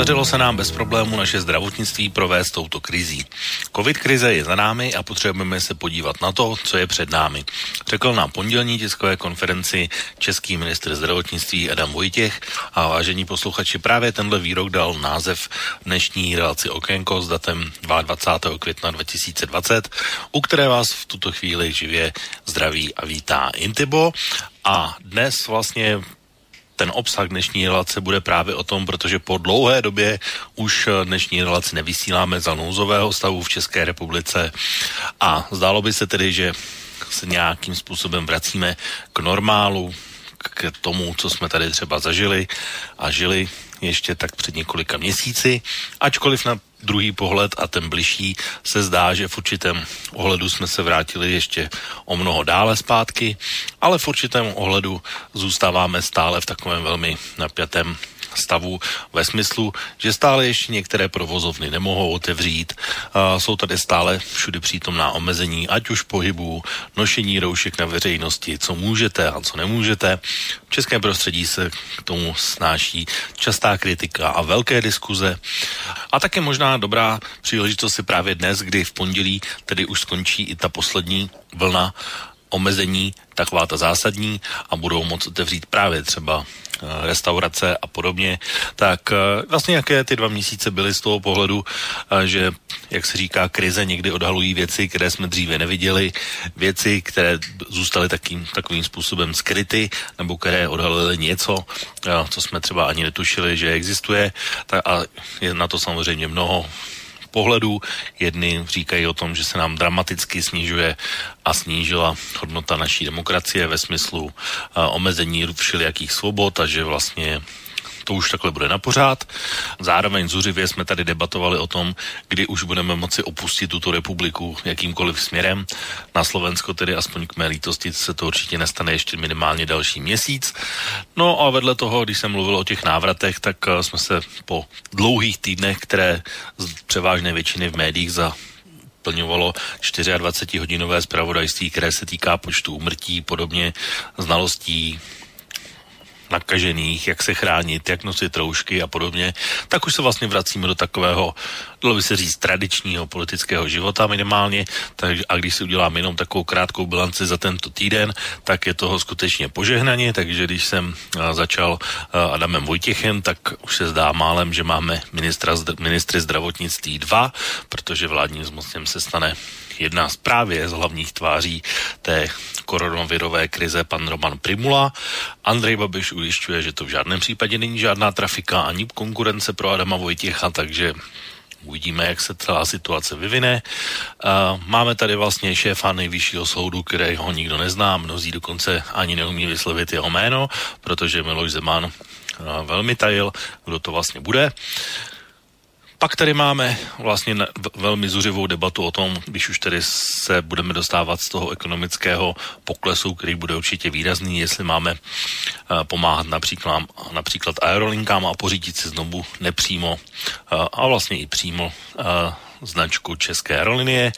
Podařilo se nám bez problému naše zdravotnictví provést touto krizí. Covid krize je za námi a potřebujeme se podívat na to, co je před námi. Řekl nám pondělní tiskové konferenci český ministr zdravotnictví Adam Vojtěch a vážení posluchači, právě tenhle výrok dal název dnešní relaci Okénko s datem 22. května 2020, u které vás v tuto chvíli živě zdraví a vítá Intibo. A dnes vlastně ten obsah dnešní relace bude právě o tom, protože po dlouhé době už dnešní relaci nevysíláme za nouzového stavu v České republice. A zdálo by se tedy, že se nějakým způsobem vracíme k normálu, k tomu, co jsme tady třeba zažili a žili ještě tak před několika měsíci, ačkoliv na druhý pohled a ten bližší se zdá, že v určitém ohledu jsme se vrátili ještě o mnoho dále zpátky, ale v určitém ohledu zůstáváme stále v takovém velmi napjatém stavu ve smyslu, že stále ještě některé provozovny nemohou otevřít. Jsou tady stále všude přítomná omezení, ať už pohybu, nošení roušek na veřejnosti, co můžete a co nemůžete. V českém prostředí se k tomu snáší častá kritika a velké diskuze. A také možná dobrá příležitost si právě dnes, kdy v pondělí tedy už skončí i ta poslední vlna omezení, taková ta zásadní a budou moct otevřít právě třeba Eh, restaurace a podobně, tak eh, vlastně jaké ty dva měsíce byly z toho pohledu, eh, že, jak se říká, krize někdy odhalují věci, které jsme dříve neviděli, věci, které zůstaly takým, takovým způsobem skryty, nebo které odhalily něco, co jsme třeba ani netušili, že existuje, tak a je na to samozřejmě mnoho pohledů. Jedny říkají o tom, že se nám dramaticky snižuje a snížila hodnota naší demokracie ve smyslu uh, omezení všelijakých svobod a že vlastně to už takhle bude na pořád. Zároveň zuřivě jsme tady debatovali o tom, kdy už budeme moci opustit tuto republiku jakýmkoliv směrem. Na Slovensko tedy aspoň k mé lítosti se to určitě nestane ještě minimálně další měsíc. No a vedle toho, když jsem mluvil o těch návratech, tak eh, jsme se po dlouhých týdnech, které z převážné většiny v médiích za plňovalo 24-hodinové zpravodajství, které se týká počtu umrtí, podobně znalostí nakažených, jak se chránit, jak nosit roušky a podobně, tak už se vlastně vracíme do takového, dalo by se říct, tradičního politického života minimálně. Takže, a když si udělám jenom takovou krátkou bilanci za tento týden, tak je toho skutečně požehnaně. Takže když jsem začal Adamem Vojtěchem, tak už se zdá málem, že máme ministra, ministry zdravotnictví dva, protože vládním zmocněm se stane jedna z právě z hlavních tváří té koronavirové krize pan Roman Primula. Andrej Babiš ujišťuje, že to v žádném případě není žádná trafika ani konkurence pro Adama Vojtěcha, takže Uvidíme, jak se celá situace vyvine. Máme tady vlastně šéfa nejvyššího soudu, kterého nikdo nezná, mnozí dokonce ani neumí vyslovit jeho jméno, protože Miloš Zeman velmi tajil, kdo to vlastně bude. Pak tady máme vlastně velmi zuřivou debatu o tom, když už tedy se budeme dostávat z toho ekonomického poklesu, který bude určitě výrazný, jestli máme uh, pomáhat například, například aerolinkám a pořídit si znovu nepřímo uh, a vlastně i přímo uh, značku České aerolinie.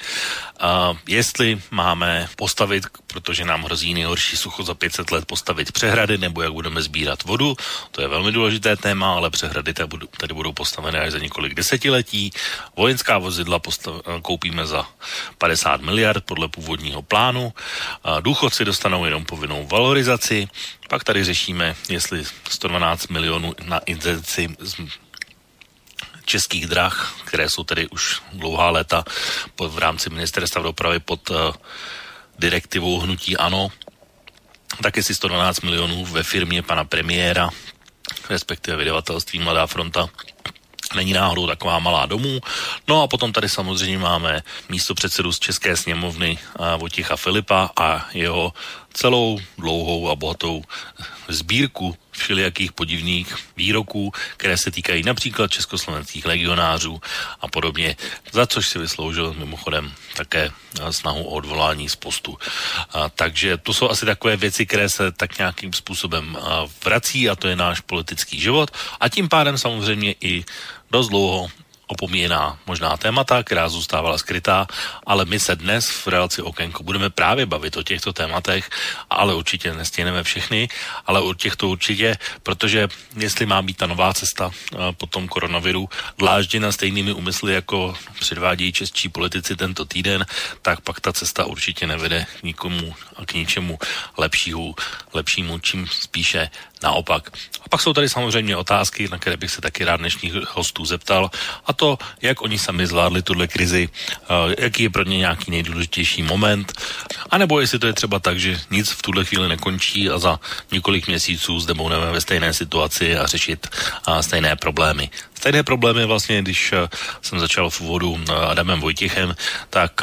A jestli máme postavit, protože nám hrozí nejhorší sucho za 500 let, postavit přehrady, nebo jak budeme sbírat vodu, to je velmi důležité téma, ale přehrady tady budou postavené až za několik desetiletí. Vojenská vozidla postav, koupíme za 50 miliard podle původního plánu. A důchodci dostanou jenom povinnou valorizaci. Pak tady řešíme, jestli 112 milionů na inzerci českých drah, které jsou tedy už dlouhá léta pod, v rámci ministerstva dopravy pod uh, direktivou hnutí ANO, taky si 112 milionů ve firmě pana premiéra, respektive vydavatelství Mladá fronta, není náhodou taková malá domů. No a potom tady samozřejmě máme místo předsedu z České sněmovny uh, Vojticha Filipa a jeho celou dlouhou a bohatou sbírku všelijakých podivných výroků, které se týkají například československých legionářů a podobně, za což si vysloužil mimochodem také snahu o odvolání z postu. A, takže to jsou asi takové věci, které se tak nějakým způsobem vrací a to je náš politický život a tím pádem samozřejmě i dost dlouho opomíjená možná témata, která zůstávala skrytá, ale my se dnes v relaci Okénko budeme právě bavit o těchto tématech, ale určitě nestihneme všechny, ale o těchto určitě, protože jestli má být ta nová cesta eh, po tom koronaviru dlážděna stejnými úmysly, jako předvádějí čeští politici tento týden, tak pak ta cesta určitě nevede nikomu a k ničemu lepšímu, lepšímu čím spíše naopak. A pak jsou tady samozřejmě otázky, na které bych se taky rád dnešních hostů zeptal, a to, jak oni sami zvládli tuhle krizi, jaký je pro ně nějaký nejdůležitější moment, anebo jestli to je třeba tak, že nic v tuhle chvíli nekončí a za několik měsíců zde budeme ve stejné situaci a řešit stejné problémy. Stejné problémy vlastně, když jsem začal v úvodu Adamem Vojtěchem, tak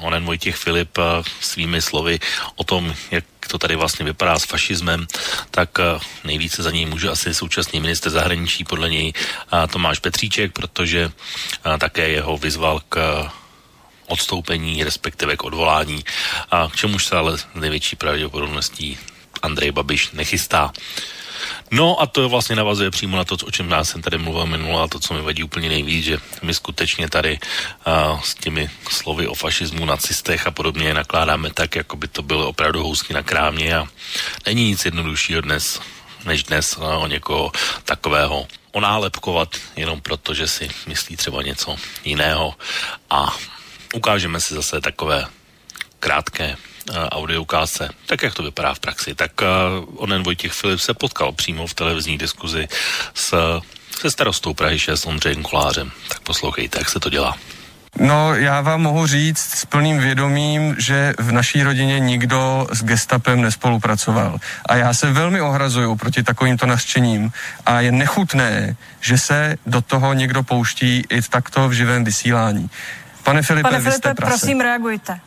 onen Vojtěch Filip svými slovy o tom, jak to tady vlastně vypadá s fašismem, tak eh, nejvíce za něj může asi současný minister zahraničí, podle něj Tomáš Petříček, protože eh, také jeho vyzval k odstoupení, respektive k odvolání, a k čemuž se ale největší pravděpodobností Andrej Babiš nechystá. No a to vlastně navazuje přímo na to, o čem já jsem tady mluvil minule a to, co mi vadí úplně nejvíc, že my skutečně tady uh, s těmi slovy o fašismu, nacistech a podobně nakládáme tak, jako by to bylo opravdu housky na krámě a není nic jednoduššího dnes, než dnes uh, o někoho takového onálepkovat jenom proto, že si myslí třeba něco jiného a ukážeme si zase takové krátké audio ukázce, tak jak to vypadá v praxi. Tak uh, onen Vojtěch Filip se potkal přímo v televizní diskuzi s, se starostou Prahy 6 Ondřejem Kolářem. Tak poslouchejte, jak se to dělá. No, já vám mohu říct s plným vědomím, že v naší rodině nikdo s gestapem nespolupracoval. A já se velmi ohrazuju proti takovýmto nařčením a je nechutné, že se do toho někdo pouští i takto v živém vysílání. Pane Filipe, Pane Filipe, prosím reagujte.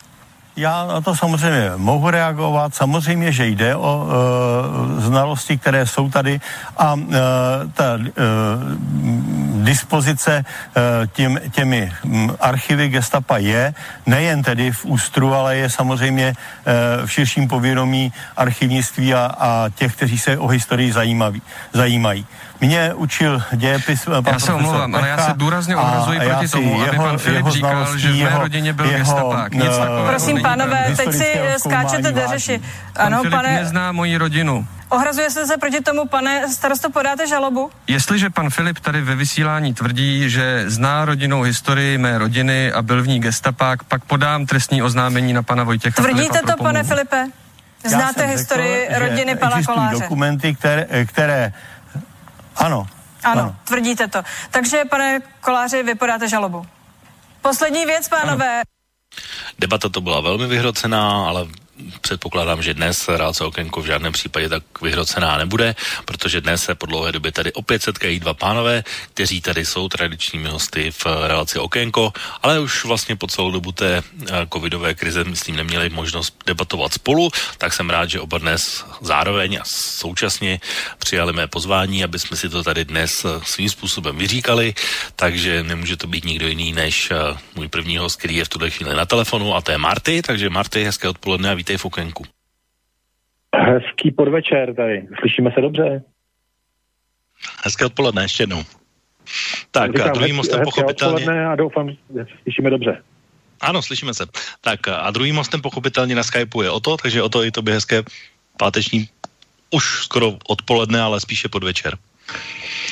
Já na to samozřejmě mohu reagovat. Samozřejmě, že jde o e, znalosti, které jsou tady a e, ta e, dispozice e, tím, těmi archivy gestapa je nejen tedy v ústru, ale je samozřejmě e, v širším povědomí archivnictví a, a těch, kteří se o historii zajímaví, zajímají. Mě učil dějepis pan Já se omlouvám, ale já se důrazně ohrazuji proti tomu, aby jeho, pan Filip říkal, že v mé rodině byl jeho, gestapák. Nic takového Prosím, pánové, teď si skáčete do řeši. Ano, pan pane... nezná moji rodinu. Ohrazuje se se proti tomu, pane starosto, podáte žalobu? Jestliže pan Filip tady ve vysílání tvrdí, že zná rodinnou historii mé rodiny a byl v ní gestapák, pak podám trestní oznámení na pana Vojtěcha Tvrdíte Filipa to, pane Filipe? Znáte historii řekl, rodiny pana Koláře? dokumenty, které, které ano. Ano, ano, tvrdíte to. Takže, pane Koláři, vy podáte žalobu. Poslední věc, pánové. Ano. Debata to byla velmi vyhrocená, ale předpokládám, že dnes Rálce Okénko v žádném případě tak vyhrocená nebude, protože dnes se po dlouhé době tady opět setkají dva pánové, kteří tady jsou tradičními hosty v relaci Okénko, ale už vlastně po celou dobu té eh, covidové krize, myslím, neměli možnost debatovat spolu, tak jsem rád, že oba dnes zároveň a současně přijali mé pozvání, aby jsme si to tady dnes eh, svým způsobem vyříkali, takže nemůže to být nikdo jiný než eh, můj první host, který je v tuhle chvíli na telefonu a to je Marty, takže Marty, hezké odpoledne a vítej v okénku. Hezký podvečer tady. Slyšíme se dobře? Hezké odpoledne ještě jednou. Tak Říkám, a druhým mostem pochopitelně... a doufám, že se slyšíme dobře. Ano, slyšíme se. Tak a druhým mostem pochopitelně na Skypeu je o to, takže o to i to by hezké páteční už skoro odpoledne, ale spíše podvečer.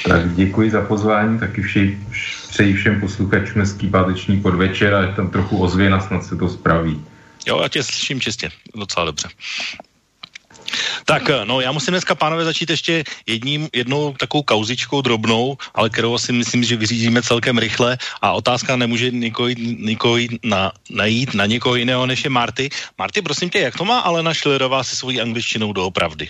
Tak děkuji za pozvání, taky všej, přeji všem posluchačům hezký páteční podvečer a je tam trochu ozvěna, snad se to spraví. Jo, já tě slyším čistě, docela dobře. Tak, no, já musím dneska, pánové, začít ještě jedním, jednou takovou kauzičkou drobnou, ale kterou si myslím, že vyřídíme celkem rychle a otázka nemůže nikoho, nikoho na, najít na někoho jiného, než je Marty. Marty, prosím tě, jak to má Alena Schillerová se svojí angličtinou doopravdy?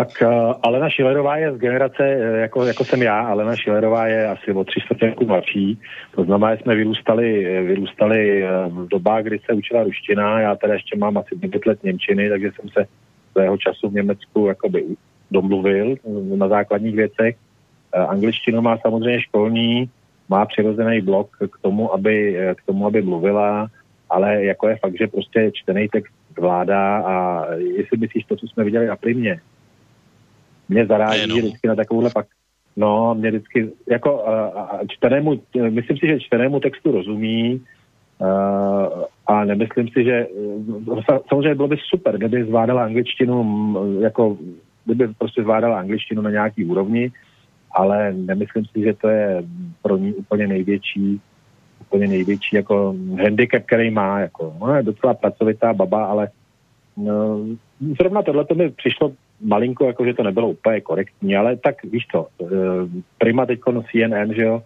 Tak uh, Alena Šilerová je z generace, uh, jako, jako jsem já, Alena Šilerová je asi o tři čtvrtě mladší, to znamená, že jsme vyrůstali, vyrůstali uh, v dobách, kdy se učila ruština, já teda ještě mám asi 9 let Němčiny, takže jsem se svého času v Německu jakoby domluvil na základních věcech. Angličtinu má samozřejmě školní, má přirozený blok k tomu, aby, k tomu, aby mluvila, ale jako je fakt, že prostě čtený text vláda a jestli myslíš to, co jsme viděli na primě, mě zaráží no. vždycky na takovouhle pak, no, mě vždycky, jako čtenému, myslím si, že čtenému textu rozumí uh, a nemyslím si, že uh, samozřejmě bylo by super, kdyby zvládala angličtinu, jako kdyby prostě zvládala angličtinu na nějaký úrovni, ale nemyslím si, že to je pro ní úplně největší úplně největší jako handicap, který má. Jako, no, je docela pracovitá baba, ale no, zrovna tohle to mi přišlo malinko, jako že to nebylo úplně korektní, ale tak víš to, eh, Prima teď CNN, že jo,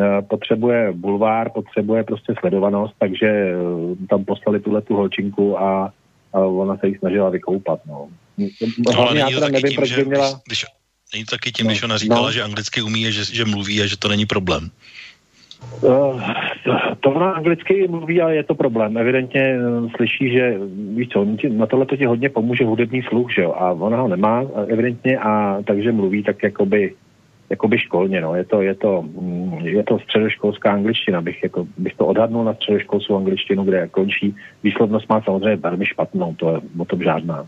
eh, potřebuje bulvár, potřebuje prostě sledovanost, takže eh, tam poslali tuhle tu holčinku a, a ona se jí snažila vykoupat, no. no ale já teda nevím, tím, proč by měla... Když, není to taky tím, no, když ona říkala, no. že anglicky umí a že, že mluví a že to není problém. Uh, to ona anglicky mluví a je to problém. Evidentně uh, slyší, že víš co, na tohle to ti hodně pomůže hudební sluch, že jo, a ona ho nemá evidentně a takže mluví tak jakoby, jakoby školně, no. Je to, je to, mm, je to středoškolská angličtina, bych, jako, bych to odhadnul na středoškolskou angličtinu, kde končí. Výslovnost má samozřejmě velmi špatnou, to je o tom žádná.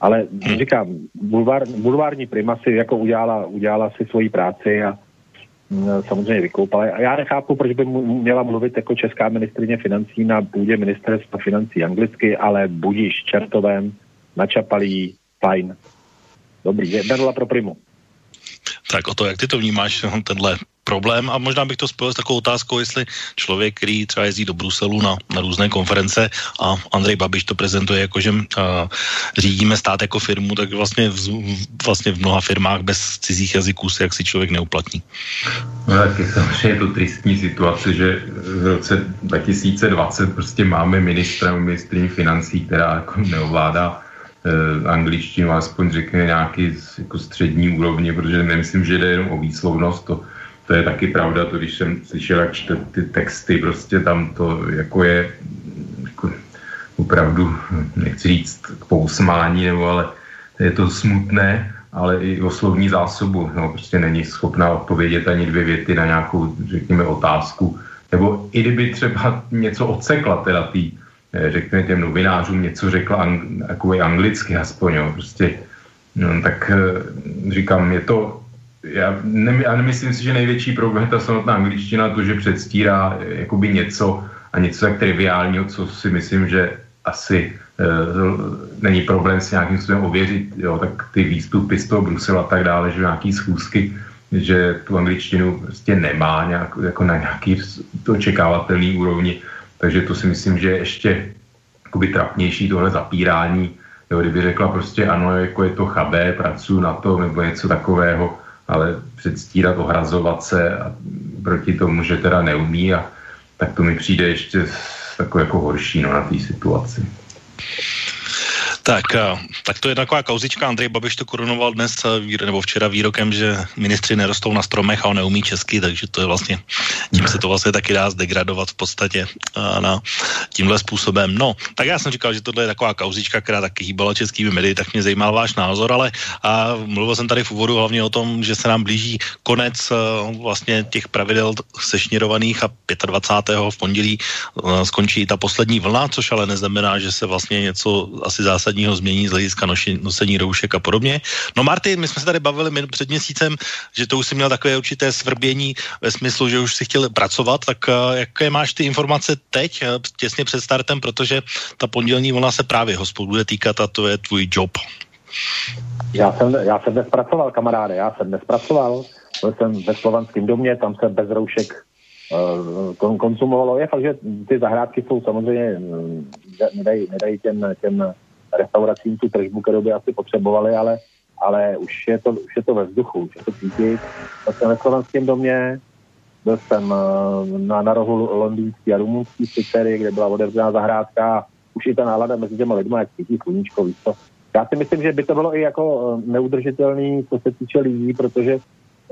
Ale hmm. říkám, bulvár, bulvární prima si jako udělala, udělala si svoji práci a samozřejmě vykoupala. A já nechápu, proč by měla mluvit jako česká ministrině financí na půdě ministerstva financí anglicky, ale budíš čertovém, načapalí, fajn. Dobrý, nula pro primu. Tak o to, jak ty to vnímáš, tenhle problém a možná bych to spojil s takovou otázkou, jestli člověk, který třeba jezdí do Bruselu na, na různé konference a Andrej Babiš to prezentuje jako, že uh, řídíme stát jako firmu, tak vlastně v, vlastně v mnoha firmách bez cizích jazyků se jak si člověk neuplatní. No tak je samozřejmě to tristní situace, že v roce 2020 prostě máme ministra, ministrní financí, která jako neovládá eh, angličtinu, aspoň řekne nějaký jako střední úrovně, protože nemyslím, že jde jenom o výslovnost, to to je taky pravda, to když jsem slyšel, jak čte ty texty, prostě tam to jako je jako opravdu, nechci říct k pousmání, nebo ale je to smutné, ale i o slovní zásobu. No, prostě není schopná odpovědět ani dvě věty na nějakou, řekněme, otázku. Nebo i kdyby třeba něco odsekla, teda tý, eh, řekněme těm novinářům, něco řekla ang, anglicky aspoň, jo, prostě, no, tak eh, říkám, je to já, ne, já nemyslím si, že největší problém je ta samotná angličtina, to, že předstírá eh, jakoby něco a něco tak triviálního, co si myslím, že asi e, není problém si nějakým způsobem ověřit, jo, tak ty výstupy z toho Bruselu a tak dále, že nějaký schůzky, že tu angličtinu prostě nemá nějak, jako na nějaký očekávatelný úrovni, takže to si myslím, že je ještě jakoby trapnější tohle zapírání, jo, kdyby řekla prostě ano, jako je to chabé, pracuji na to, nebo něco takového, ale předstírat, ohrazovat se a proti tomu, že teda neumí a tak to mi přijde ještě takové jako horší no, na té situaci. Tak, eh, tak to je taková kauzička. Andrej Babiš to korunoval dnes eh, nebo včera výrokem, že ministři nerostou na stromech a on neumí česky, takže to je vlastně, tím se to vlastně taky dá zdegradovat v podstatě eh, na tímhle způsobem. No, tak já jsem říkal, že tohle je taková kauzička, která taky hýbala českými médii, tak mě zajímal váš názor, ale a mluvil jsem tady v úvodu hlavně o tom, že se nám blíží konec vlastně těch pravidel sešněrovaných a 25. v pondělí skončí ta poslední vlna, což ale neznamená, že se vlastně něco asi zásadní zásadního změní z hlediska noši, nosení roušek a podobně. No Martin, my jsme se tady bavili před měsícem, že to už si měl takové určité svrbění ve smyslu, že už si chtěl pracovat, tak uh, jaké máš ty informace teď, uh, těsně před startem, protože ta pondělní vlna se právě hospod bude týkat a to je tvůj job. Já jsem, já jsem dnes pracoval, kamaráde, já jsem dnes pracoval, byl jsem ve slovanském domě, tam se bez roušek uh, konzumovalo. Je fakt, že ty zahrádky jsou samozřejmě, nedají, nedají těm, těm restauracím tu tržbu, kterou by asi potřebovali, ale, ale už, je to, už je to ve vzduchu, už je to cítit. Byl jsem ve slovenském domě, byl jsem eh, na, na rohu londýnský a rumunský citery, kde byla otevřená zahrádka a už i ta nálada mezi těma lidmi, jak cítí sluníčko, víš co. Já si myslím, že by to bylo i jako eh, neudržitelný, co se týče lidí, protože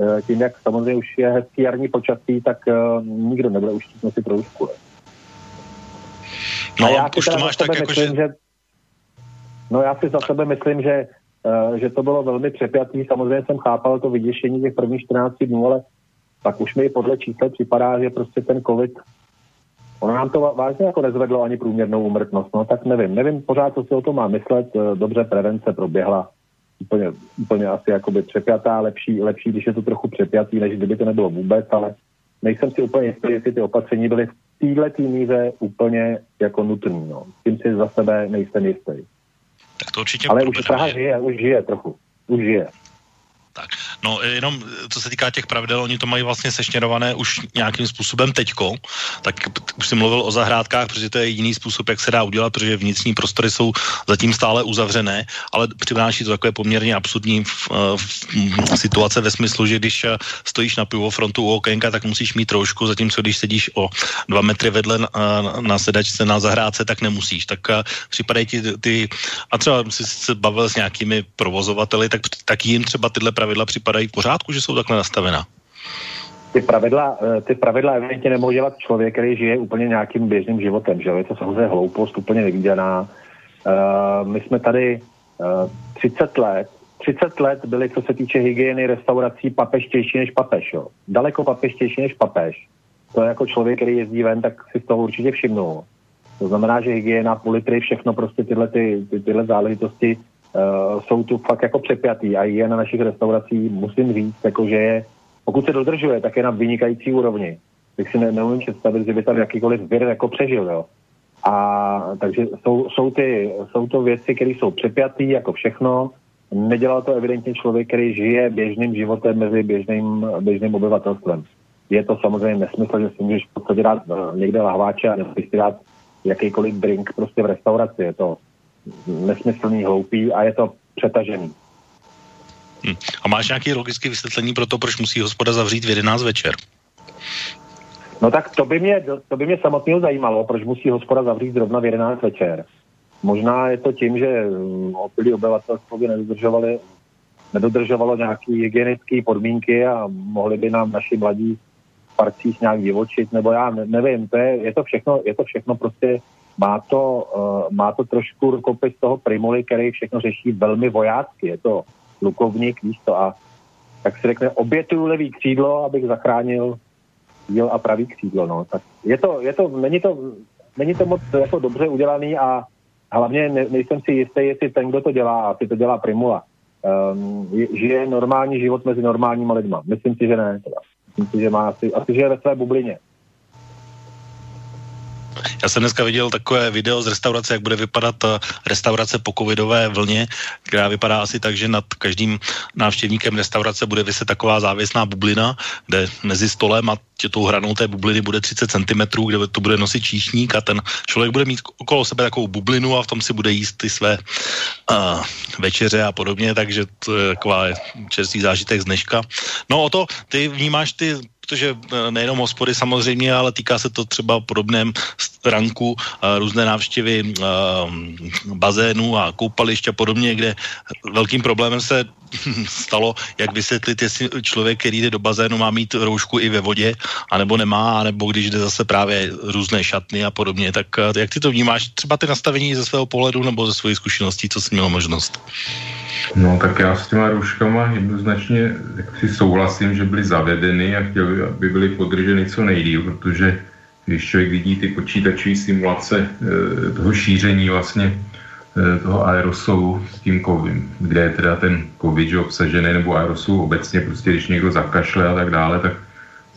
eh, tím, jak samozřejmě už je hezký jarní počasí, tak nikdo nebude už nosit roušku. No, a já už to máš tak jako, že... že No já si za sebe myslím, že, uh, že to bylo velmi přepjatý. Samozřejmě jsem chápal to vyděšení těch prvních 14 dnů, ale pak už mi podle čísel připadá, že prostě ten covid Ono nám to vážně jako nezvedlo ani průměrnou umrtnost, no tak nevím. Nevím pořád, co si o tom má myslet. Eh, dobře, prevence proběhla úplně, úplně asi jakoby přepjatá, lepší, lepší, když je to trochu přepjatý, než kdyby to nebylo vůbec, ale nejsem si úplně jistý, jestli ty opatření byly v této míře úplně jako nutný. No. Tím si za sebe nejsem jistý. Tak to určitě Ale už Praha žije, už žije trochu. Už žije. Tak, no jenom co se týká těch pravidel, oni to mají vlastně sešněrované už nějakým způsobem teďko, tak už jsem mluvil o zahrádkách, protože to je jediný způsob, jak se dá udělat, protože vnitřní prostory jsou zatím stále uzavřené, ale přináší to takové poměrně absurdní v, v, v, situace ve smyslu, že když stojíš na pivofrontu u okénka, tak musíš mít trošku, zatímco když sedíš o dva metry vedle na, na sedačce na zahrádce, tak nemusíš. Tak připadají ti ty, a třeba si se bavil s nějakými provozovateli, tak, tak jim třeba tyhle pravidla pravidla připadají v pořádku, že jsou takhle nastavená? Ty pravidla, eh, ty pravidla evidentně nemohou dělat člověk, který žije úplně nějakým běžným životem, že Je to samozřejmě hloupost, úplně neviděná. Uh, my jsme tady uh, eh, 30 let, 30 let byli, co se týče hygieny restaurací, papeštější než papež, jo. Daleko papeštější než papež. To je jako člověk, který jezdí ven, tak si z toho určitě všimnul. To znamená, že hygiena, politry, všechno prostě tyhle, ty, ty, tyhle záležitosti uh, jsou tu fakt jako přepjatý a je na našich restauracích, musím říct, jako že je, pokud se dodržuje, tak je na vynikající úrovni. Tak si ne, neumím představit, že by tam jakýkoliv vir jako přežil, jo. A takže jsou, jsou, ty, jsou to věci, které jsou přepjatý, jako všechno. Nedělal to evidentně člověk, který žije běžným životem mezi běžným, běžným obyvatelstvem. Je to samozřejmě nesmysl, že si můžeš v podstatě dát eh, někde lahváče a nemůžeš si dát jakýkoliv drink prostě v restauraci. Je to nesmyslný, hloupý a je to přetažený. Hm. A máš nějaké logické vysvětlení pro to, proč musí hospoda zavřít v 11 večer? No tak to by mě, to by mě samotného zajímalo, proč musí hospoda zavřít zrovna v 11 večer. Možná je to tím, že hm, opilí obyvatelstvo by nedodržovali, nedodržovalo nějaké hygienické podmínky a mohli by nám naši mladí parcích nějak divočit, nebo já nevím, to je, je, to všechno, je to všechno prostě má to, uh, má to trošku rukopis toho Primuly, který všechno řeší velmi vojácky. Je to lukovník, víš to, a tak si řekne, obětuju levý křídlo, abych zachránil díl a pravý křídlo, no. Tak je to, je to, není to, není to moc jako dobře udělaný a hlavně ne, nejsem si jistý, jestli ten, kdo to dělá, asi to dělá Primula, um, žije normální život mezi normálníma lidma. Myslím si, že ne. Teda. Myslím si, že má asi, asi žije ve své bublině. Já jsem dneska viděl takové video z restaurace, jak bude vypadat eh, restaurace po covidové vlně, která vypadá asi tak, že nad každým návštěvníkem restaurace bude vyset taková závěsná bublina, kde mezi stolem a tou hranou té bubliny bude 30 cm, kde to bude nosit číšník a ten člověk bude mít okolo sebe takovou bublinu a v tom si bude jíst ty své uh, večeře a podobně, takže to je taková čerstvý zážitek z dneška. No o to, ty vnímáš ty protože eh, nejenom hospody samozřejmě, ale týká se to třeba podobném ranku, eh, různé návštěvy eh, bazénů a koupališť a podobně, kde velkým problémem se stalo, jak vysvětlit, jestli člověk, který jde do bazénu, má mít roušku i ve vodě, anebo nemá, anebo když jde zase právě různé šatny a podobně. Tak jak ty to vnímáš? Třeba ty nastavení ze svého pohledu nebo ze svých zkušeností, co jsi měl možnost? No tak já s těma rouškama jednoznačně si souhlasím, že byly zavedeny a chtěl bych, aby byly podrženy co nejdíl, protože když člověk vidí ty počítačové simulace e, toho šíření vlastně e, toho aerosolu s tím kovem, kde je teda ten covid že obsažený, nebo aerosol obecně, prostě když někdo zakašle a tak dále, tak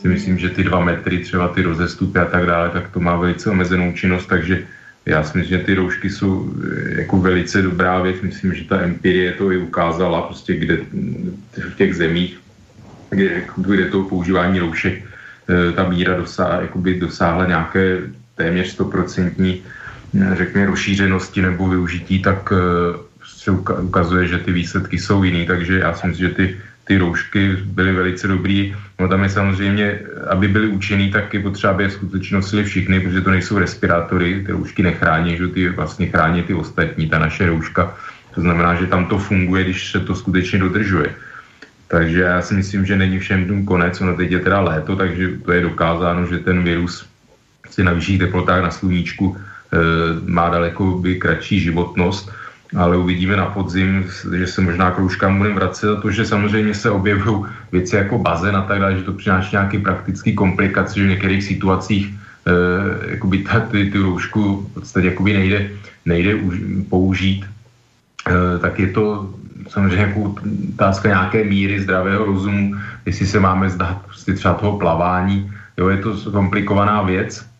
si myslím, že ty dva metry, třeba ty rozestupy a tak dále, tak to má velice omezenou činnost, takže já si myslím, že ty roušky jsou eh, jako velice dobrá věc. Myslím, že ta empirie to i ukázala, prostě kde v těch zemích, kde, kde to používání roušek eh, ta míra dosáhla, dosáhla nějaké téměř stoprocentní eh, řekněme rozšířenosti nebo využití, tak se ukazuje, že ty výsledky jsou jiný, takže já si myslím, že ty ty roušky byly velice dobrý. No tam je samozřejmě, aby byly účinný, tak je potřeba, aby je skutečně nosili všichni, protože to nejsou respirátory, ty roušky nechrání, že ty vlastně chrání ty ostatní, ta naše rouška. To znamená, že tam to funguje, když se to skutečně dodržuje. Takže já si myslím, že není všem dům konec, ono teď je teda léto, takže to je dokázáno, že ten virus si na vyšších teplotách na sluníčku e, má daleko by kratší životnost ale uvidíme na podzim, že se možná k rouškám budeme vracet. A to, že samozřejmě se objevují věci jako bazén a tak dále, že to přináší nějaké praktické komplikace, že v některých situacích eh, jakoby ta, ty, ty roušku v podstatě jakoby nejde, nejde už, použít, eh, tak je to samozřejmě jako otázka nějaké míry zdravého rozumu, jestli se máme zdát prostě třeba toho plavání, jo, je to komplikovaná věc,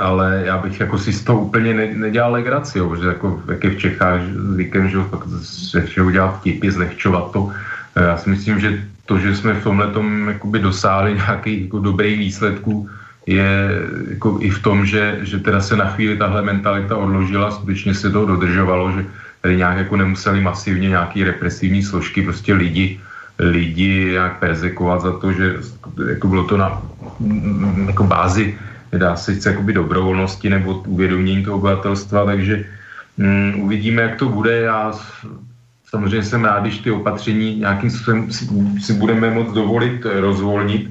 ale já bych jako si z toho úplně ne, nedělal legraci, že jako jak je v Čechách zvykem, že se všeho dělat vtipy, zlehčovat to. E, já si myslím, že to, že jsme v tomhle tom dosáhli nějakých jako dobrých výsledků, je jako i v tom, že, že teda se na chvíli tahle mentalita odložila, skutečně se to dodržovalo, že tady nějak jako nemuseli masivně nějaký represivní složky, prostě lidi, lidi nějak perzekovat za to, že jako bylo to na jako bázi dá se říct jakoby dobrovolnosti nebo uvědomění toho obyvatelstva, takže um, uvidíme, jak to bude. Já samozřejmě jsem rád, když ty opatření nějakým způsobem si, si budeme moct dovolit rozvolnit.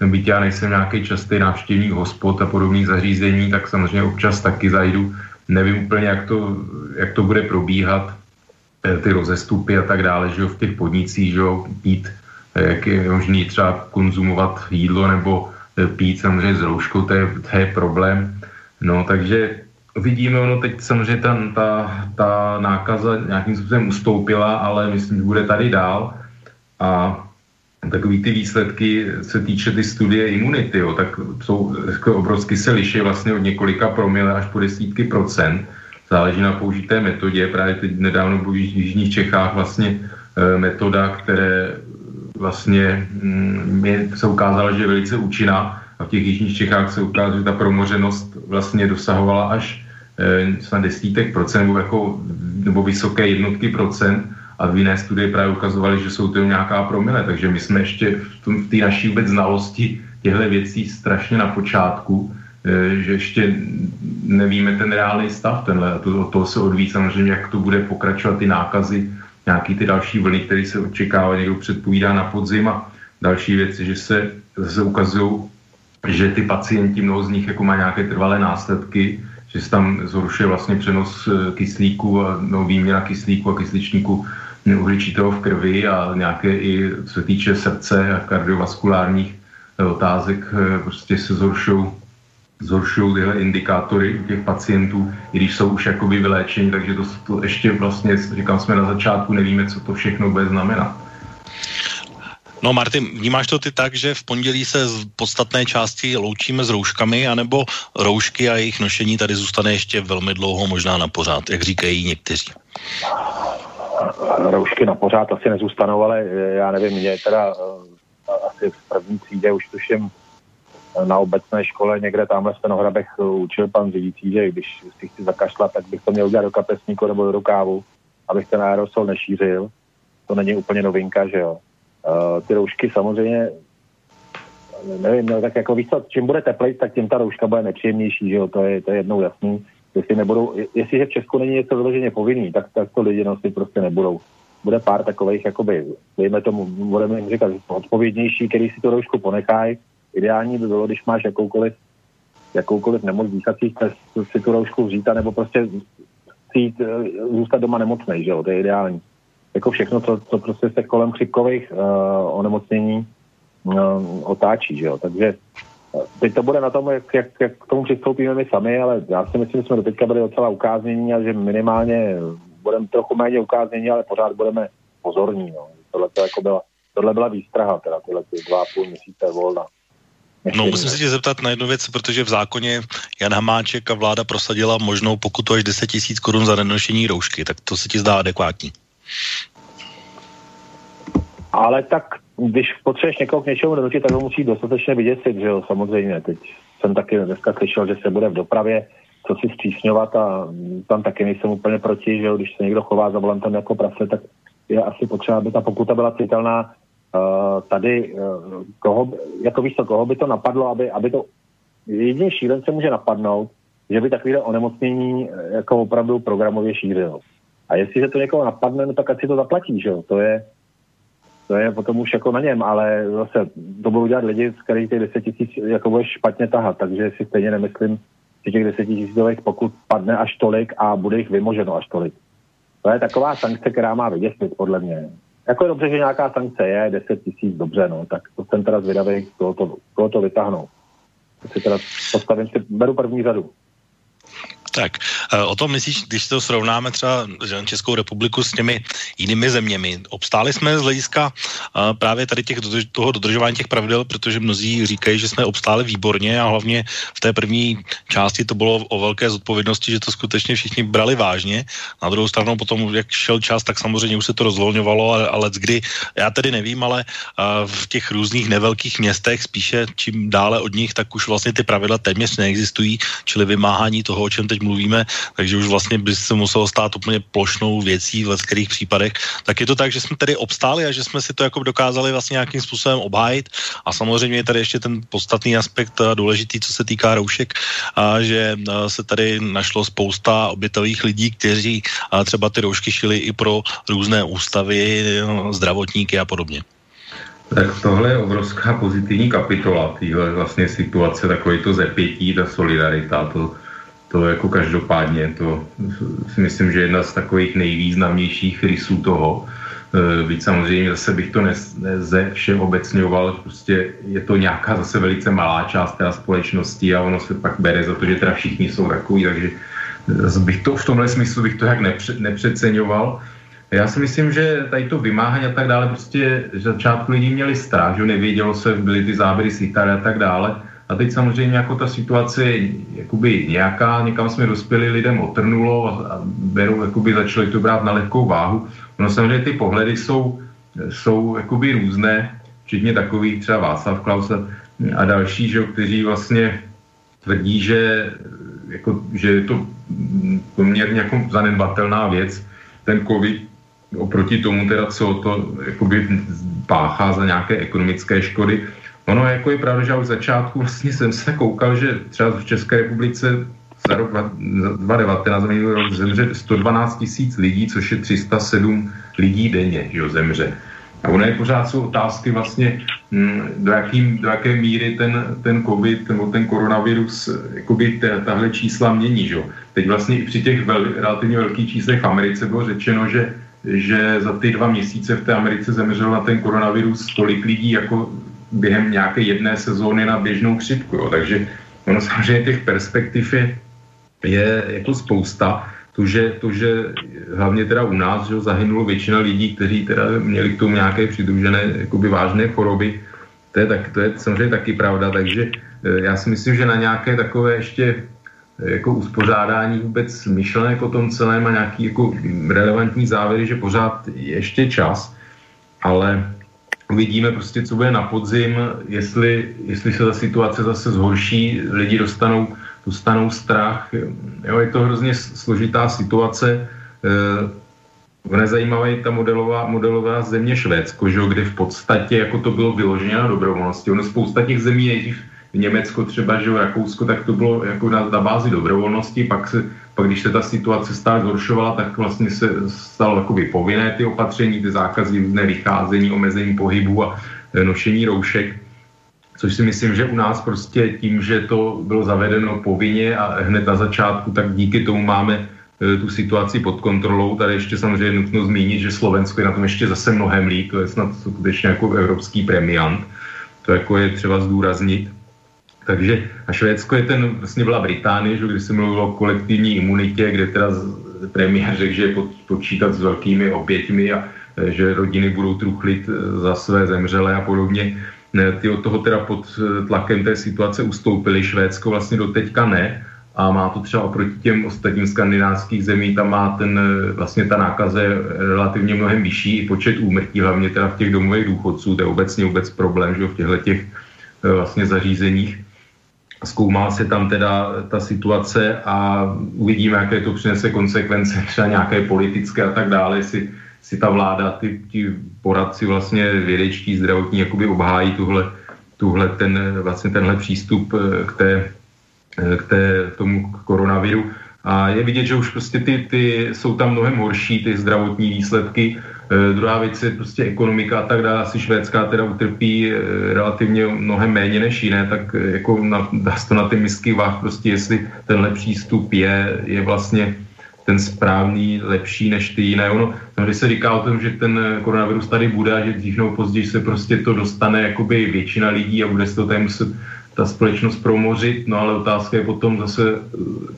Byť já nejsem nějaký častý návštěvník hospod a podobných zařízení, tak samozřejmě občas taky zajdu. Nevím úplně, jak to, jak to bude probíhat, eh, ty rozestupy a tak dále, že jo, v těch podnicích, že jo, pít, eh, jak je možný třeba konzumovat jídlo nebo pít samozřejmě s rouškou, to je, to je problém. No, takže vidíme, ono teď samozřejmě ta, ta, ta nákaza nějakým způsobem ustoupila, ale myslím, že bude tady dál a takový ty výsledky se týče ty studie imunity, jo, tak jsou obrovsky se liší vlastně od několika promile až po desítky procent. Záleží na použité metodě. Právě teď nedávno v Jižních Čechách vlastně e, metoda, které vlastně mm, se ukázalo, že je velice účinná a v těch jižních Čechách se ukázalo, že ta promořenost vlastně dosahovala až e, snad desítek procent nebo, jako, nebo vysoké jednotky procent. A v jiné studie právě ukazovaly, že jsou to nějaká promile, takže my jsme ještě v té naší vůbec znalosti těchto věcí strašně na počátku, e, že ještě nevíme ten reálný stav, tenhle, to, od toho se odvíjí samozřejmě, jak to bude pokračovat ty nákazy nějaký ty další vlny, které se očekává, někdo předpovídá na podzim a další věci, že se zase ukazují, že ty pacienti, mnoho z nich jako má nějaké trvalé následky, že se tam zhoršuje vlastně přenos eh, kyslíku, a, no, výměra kyslíku a kysličníku uhličitého v krvi a nějaké i, co se týče srdce a kardiovaskulárních eh, otázek, eh, prostě se zhoršují zhoršují tyhle indikátory u těch pacientů, i když jsou už jakoby vyléčeni, takže to, to ještě vlastně, říkám, jsme na začátku, nevíme, co to všechno bude znamenat. No Martin, vnímáš to ty tak, že v pondělí se z podstatné části loučíme s rouškami, anebo roušky a jejich nošení tady zůstane ještě velmi dlouho, možná na pořád, jak říkají někteří? Roušky na pořád asi nezůstanou, ale já nevím, mě teda eh, asi v první třídě už tuším na obecné škole někde tamhle v Stenohrabech učil pan řídící, že když si chci zakašlat, tak bych to měl udělat do kapesníku nebo do rukávu, abych ten aerosol nešířil. To není úplně novinka, že jo. Uh, ty roušky samozřejmě, nevím, no, tak jako víš co, čím bude teplej, tak tím ta rouška bude nepříjemnější, že jo, to je, to je jednou jasný. Jestli nebudou, jestliže v Česku není něco vyloženě povinný, tak, tak to lidi nosit prostě nebudou. Bude pár takových, jakoby, dejme tomu, budeme jim říkat, odpovědnější, který si tu roušku ponechají, Ideální by bylo, když máš jakoukoliv, jakoukoliv nemoc dýchacích, si tu roušku vzít, nebo prostě cít, eh, zůstat doma nemocnej, že jo, to je ideální. Jako všechno, co, co prostě se kolem chřipkových uh, onemocnění uh, otáčí, že jo, takže Teď to bude na tom, jak, jak, jak k tomu přistoupíme my sami, ale já si myslím, že jsme do teďka byli docela ukáznění a že minimálně budeme trochu méně ukáznění, ale pořád budeme pozorní. No. Tohle, to jako byla, tohle byla výstraha, teda tyhle ty dva a půl měsíce volna. No, musím se tě zeptat na jednu věc, protože v zákoně Jan Hamáček a vláda prosadila možnou pokutu až 10 tisíc korun za nenošení roušky, tak to se ti zdá adekvátní. Ale tak, když potřebuješ někoho k něčemu donutit, tak ho musí dostatečně vyděsit, že jo, samozřejmě. Teď jsem taky dneska slyšel, že se bude v dopravě co si zpřísňovat a tam taky nejsem úplně proti, že jo, když se někdo chová za volantem jako prase, tak je asi potřeba, aby ta pokuta byla citelná tady, uh, koho, jako víš to, koho by to napadlo, aby, aby to jediný šílence může napadnout, že by takové onemocnění eh, jako opravdu programově šířil. A jestliže to někoho napadne, no tak ať si to zaplatí, že jo? To je, to je potom už jako na něm, ale zase to budou dělat lidi, z kterých těch 10 tisíc jako bude špatně tahat, takže si stejně nemyslím, že těch 10 tisícových pokud padne až tolik a bude jich vymoženo až tolik. To je taková sankce, která má vyděsit, podle mě. Jako je dobře, že nějaká sankce je, 10 tisíc, dobře, no, tak to jsem teda zvědavý, koho to, koho to vytáhnou. Si teda postavím si, beru první řadu. Tak, eh, o tom myslíš, když to srovnáme třeba Českou republiku s těmi jinými zeměmi, obstáli jsme z hlediska eh, právě tady těch, toho dodržování těch pravidel, protože mnozí říkají, že jsme obstáli výborně a hlavně v té první části to bylo o velké zodpovědnosti, že to skutečně všichni brali vážně. Na druhou stranu potom, jak šel čas, tak samozřejmě už se to rozvolňovalo, ale, ale kdy, já tedy nevím, ale eh, v těch různých nevelkých městech spíše čím dále od nich, tak už vlastně ty pravidla téměř neexistují, čili vymáhání toho, o čem teď mluvíme, takže už vlastně by se muselo stát úplně plošnou věcí v některých případech, tak je to tak, že jsme tedy obstáli a že jsme si to jako dokázali vlastně nějakým způsobem obhájit a samozřejmě je tady ještě ten podstatný aspekt důležitý, co se týká roušek, a že se tady našlo spousta obětových lidí, kteří třeba ty roušky šili i pro různé ústavy, zdravotníky a podobně. Tak tohle je obrovská pozitivní kapitola téhle vlastně situace, takový to zepětí, ta solidarita, to, to jako každopádně, to si myslím, že je jedna z takových nejvýznamnějších rysů toho. E, byť samozřejmě zase bych to neze všeobecňoval, prostě je to nějaká zase velice malá část té společnosti a ono se pak bere za to, že teda všichni jsou takový, takže bych to v tomhle smyslu bych to jak nepře, nepřeceňoval. Já si myslím, že tady to vymáhání a tak dále, prostě že začátku lidi měli strach, že nevědělo se, byly ty záběry z a tak dále. A teď samozřejmě jako ta situace je jakoby nějaká, někam jsme dospěli, lidem otrnulo a, berou, jakoby začali to brát na lehkou váhu. No samozřejmě ty pohledy jsou, jsou jakoby různé, včetně takových třeba Václav Klaus a další, že, kteří vlastně tvrdí, že, jako, že je to poměrně jako zanedbatelná věc, ten covid, oproti tomu teda, co to jakoby páchá za nějaké ekonomické škody, Ono jako je pravda, že už v začátku vlastně jsem se koukal, že třeba v České republice za rok 2019 rok zemře 112 tisíc lidí, což je 307 lidí denně, že jo, zemře. A ono je pořád jsou otázky vlastně, hm, do, jaký, do jaké míry ten, ten covid nebo ten koronavirus jakoby tahle čísla mění. Že? Teď vlastně i při těch vel, relativně velkých číslech v Americe bylo řečeno, že, že za ty dva měsíce v té Americe zemřelo na ten koronavirus tolik lidí jako během nějaké jedné sezóny na běžnou chřipku. Jo. Takže ono samozřejmě těch perspektiv je, je jako spousta. To že, to, že hlavně teda u nás že zahynulo většina lidí, kteří teda měli k tomu nějaké přidružené jakoby vážné choroby, to je, tak, to je samozřejmě taky pravda, takže eh, já si myslím, že na nějaké takové ještě eh, jako uspořádání vůbec myšlenek o tom celém a nějaký jako relevantní závěry, že pořád je ještě čas, ale uvidíme prostě, co bude na podzim, jestli, jestli se ta situace zase zhorší, lidi dostanou, dostanou strach. Jo, je to hrozně složitá situace. E, nezajímavá je ta modelová, modelová země Švédsko, že, kde v podstatě jako to bylo vyloženě na dobrovolnosti. Ono spousta těch zemí nejdřív Německo třeba, že Rakousko, tak to bylo jako na, na bázi dobrovolnosti, pak se pak když se ta situace stále zhoršovala, tak vlastně se stalo jakoby povinné ty opatření, ty zákazy, různé vycházení, omezení pohybu a e, nošení roušek. Což si myslím, že u nás prostě tím, že to bylo zavedeno povinně a hned na začátku, tak díky tomu máme e, tu situaci pod kontrolou. Tady ještě samozřejmě nutno zmínit, že Slovensko je na tom ještě zase mnohem líp, to je snad skutečně jako evropský premiant. To jako je třeba zdůraznit. Takže a Švédsko je ten, vlastně byla Británie, že, kdy se mluvilo o kolektivní imunitě, kde teda premiér řekl, že je počítat s velkými oběťmi a e, že rodiny budou truchlit e, za své zemřelé a podobně. Ty od toho teda pod e, tlakem té situace ustoupili. Švédsko vlastně do teďka ne a má to třeba oproti těm ostatním skandinávských zemí, tam má ten, vlastně ta nákaze relativně mnohem vyšší, i počet úmrtí, hlavně teda v těch domových důchodců, to je obecně vůbec problém, že v těchto těch vlastně zařízeních zkoumá se tam teda ta situace a uvidíme, jaké to přinese konsekvence, třeba nějaké politické a tak dále, si, si ta vláda, ty, ty poradci vlastně vědečtí, zdravotní, jakoby obhájí tuhle, tuhle ten, vlastně tenhle přístup eh, k té, eh, k té, tomu koronaviru. A je vidět, že už prostě ty, ty jsou tam mnohem horší, ty zdravotní výsledky, druhá věc je prostě ekonomika a tak dále. Asi švédská teda utrpí e, relativně mnohem méně než jiné, tak e, jako na, dá se to na ty misky váh, prostě jestli tenhle přístup je, je vlastně ten správný lepší než ty jiné. Ono, no, když se říká o tom, že ten koronavirus tady bude a že dřív nebo později se prostě to dostane jakoby většina lidí a bude se to tady muset ta společnost promořit, no ale otázka je potom zase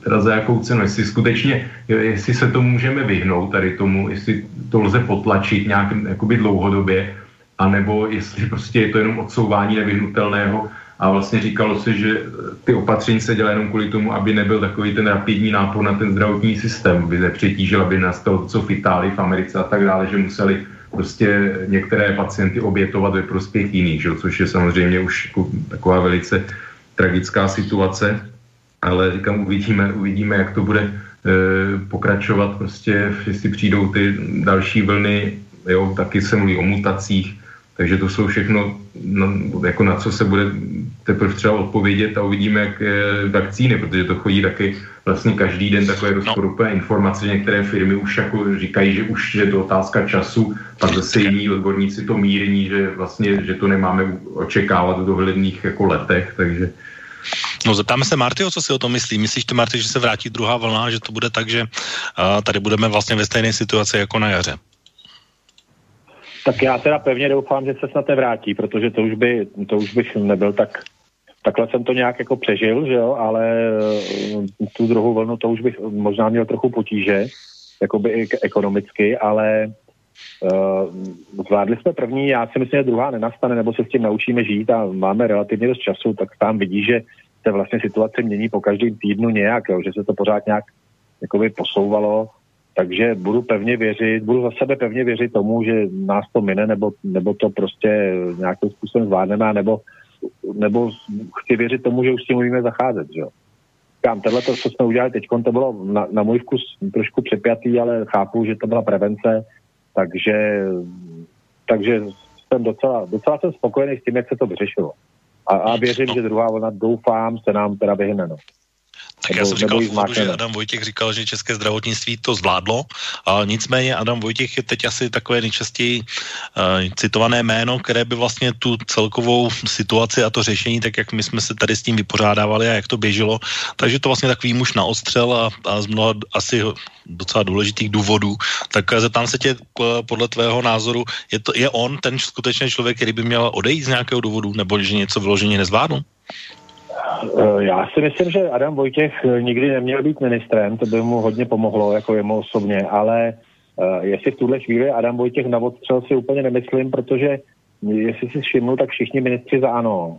teda za jakou cenu, jestli skutečně, jestli se to můžeme vyhnout tady tomu, jestli to lze potlačit nějak jakoby dlouhodobě, anebo jestli prostě je to jenom odsouvání nevyhnutelného. A vlastně říkalo se, že ty opatření se dělají jenom kvůli tomu, aby nebyl takový ten rapidní nápor na ten zdravotní systém, aby nepřetížil, aby nastalo to, co v Itálii, v Americe a tak dále, že museli prostě některé pacienty obětovat ve prospěch jiných, že? což je samozřejmě už jako taková velice tragická situace, ale říkám, uvidíme, uvidíme jak to bude e, pokračovat, prostě jestli přijdou ty další vlny, jo, taky se mluví o mutacích, takže to jsou všechno, no, jako na co se bude teprve třeba odpovědět a uvidíme, jak je vakcíny, protože to chodí taky vlastně každý den takové rozporuplné informace, že některé firmy už jako říkají, že už je to otázka času, pak zase jiní odborníci to mírní, že vlastně, že to nemáme očekávat v dohledných jako letech, takže No zeptáme se Martyho, co si o tom myslí. Myslíš ty, Marty, že se vrátí druhá vlna, že to bude tak, že uh, tady budeme vlastně ve stejné situaci jako na jaře? Tak já teda pevně doufám, že se snad nevrátí, protože to už, by, to už bych nebyl tak... Takhle jsem to nějak jako přežil, že jo, ale eh, tu druhou vlnu to už bych možná měl trochu potíže, jakoby i ekonomicky, ale uh, zvládli jsme první, já si myslím, že druhá nenastane, nebo se s tím naučíme žít a máme relativně dost času, tak tam vidí, že se vlastně situace mění po každém týdnu nějak, jo, že se to pořád nějak jakoby posouvalo takže budu pevně věřit, budu za sebe pevně věřit tomu, že nás to mine, nebo, nebo to prostě nějakým způsobem zvládneme, nebo, nebo chci věřit tomu, že už s tím umíme zacházet, že. Říkám, tohle to, co jsme udělali teď, to bylo na, na můj vkus trošku přepjatý, ale chápu, že to byla prevence, takže, takže jsem docela, docela jsem spokojený s tím, jak se to vyřešilo. A, a věřím, že druhá vlna, doufám, se nám teda vyhne. No. Tak já jsem říkal v že Adam Vojtěch říkal, že české zdravotnictví to zvládlo, a nicméně Adam Vojtěch je teď asi takové nejčastěji uh, citované jméno, které by vlastně tu celkovou situaci a to řešení, tak jak my jsme se tady s tím vypořádávali a jak to běželo, takže to vlastně takový muž na ostřel a, a z mnoha asi docela důležitých důvodů. Tak zeptám se tě podle tvého názoru, je, to, je on ten skutečný člověk, který by měl odejít z nějakého důvodu, nebo že něco vyloženě nezvládnu? Eh, já si myslím, že Adam Vojtěch eh, nikdy neměl být ministrem, to by mu hodně pomohlo, jako jemu osobně, ale uh, jestli v tuhle chvíli Adam Vojtěch na odstřel si úplně nemyslím, protože jestli si všimnu, tak všichni ministři za ANO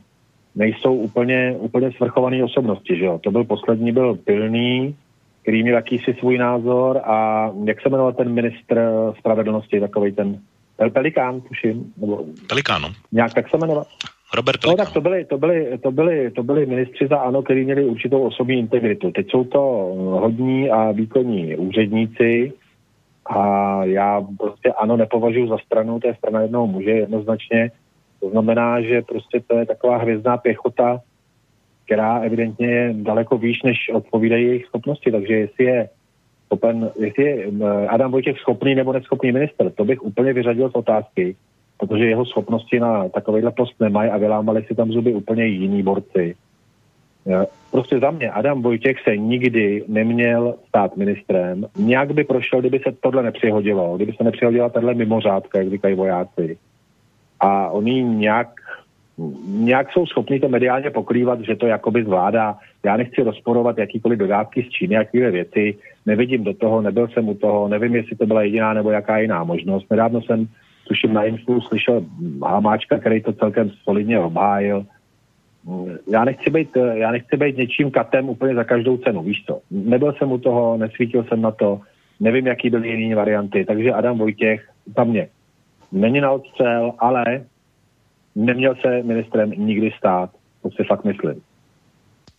nejsou úplně, úplně svrchované osobnosti, že jo? To byl poslední, byl Pilný, který měl jakýsi svůj názor a jak se jmenoval ten ministr spravedlnosti, takový ten Pelikán, tuším, nebo... Pelikán, no. Nějak tak se jmenoval. Robert No tak to byli, to byli, to byli, to byli ministři za ANO, kteří měli určitou osobní integritu. Teď jsou to hodní a výkonní úředníci a já prostě ANO nepovažuji za stranu, to je strana jednoho muže jednoznačně. To znamená, že prostě to je taková hvězdná pěchota, která evidentně je daleko výš, než odpovídají jejich schopnosti. Takže jestli je schopen, jestli je eh, Adam Vojtěch schopný nebo neschopný minister, to bych úplně vyřadil z otázky protože jeho schopnosti na takovýhle post nemají a vylámali si tam zuby úplně jiní borci. Prostě za mě Adam Vojtěch se nikdy neměl stát ministrem. Nějak by prošel, kdyby se tohle nepřihodilo, kdyby se nepřihodila tahle mimořádka, jak říkají vojáci. A oni nějak, nějak jsou schopni to mediálně pokrývat, že to jakoby zvládá. Já nechci rozporovat jakýkoliv dodávky z Číny, jakýkoliv věci, nevidím do toho, nebyl jsem u toho, nevím, jestli to byla jediná nebo jaká jiná možnost. Nedávno jsem tuším na Influ slyšel Hamáčka, který to celkem solidně obhájil. Já nechci, být, já nechci být něčím katem úplně za každou cenu, víš co. Nebyl jsem u toho, nesvítil jsem na to, nevím, jaký byly jiné varianty, takže Adam Vojtěch za mě není na odstřel, ale neměl se ministrem nikdy stát, to si fakt myslím.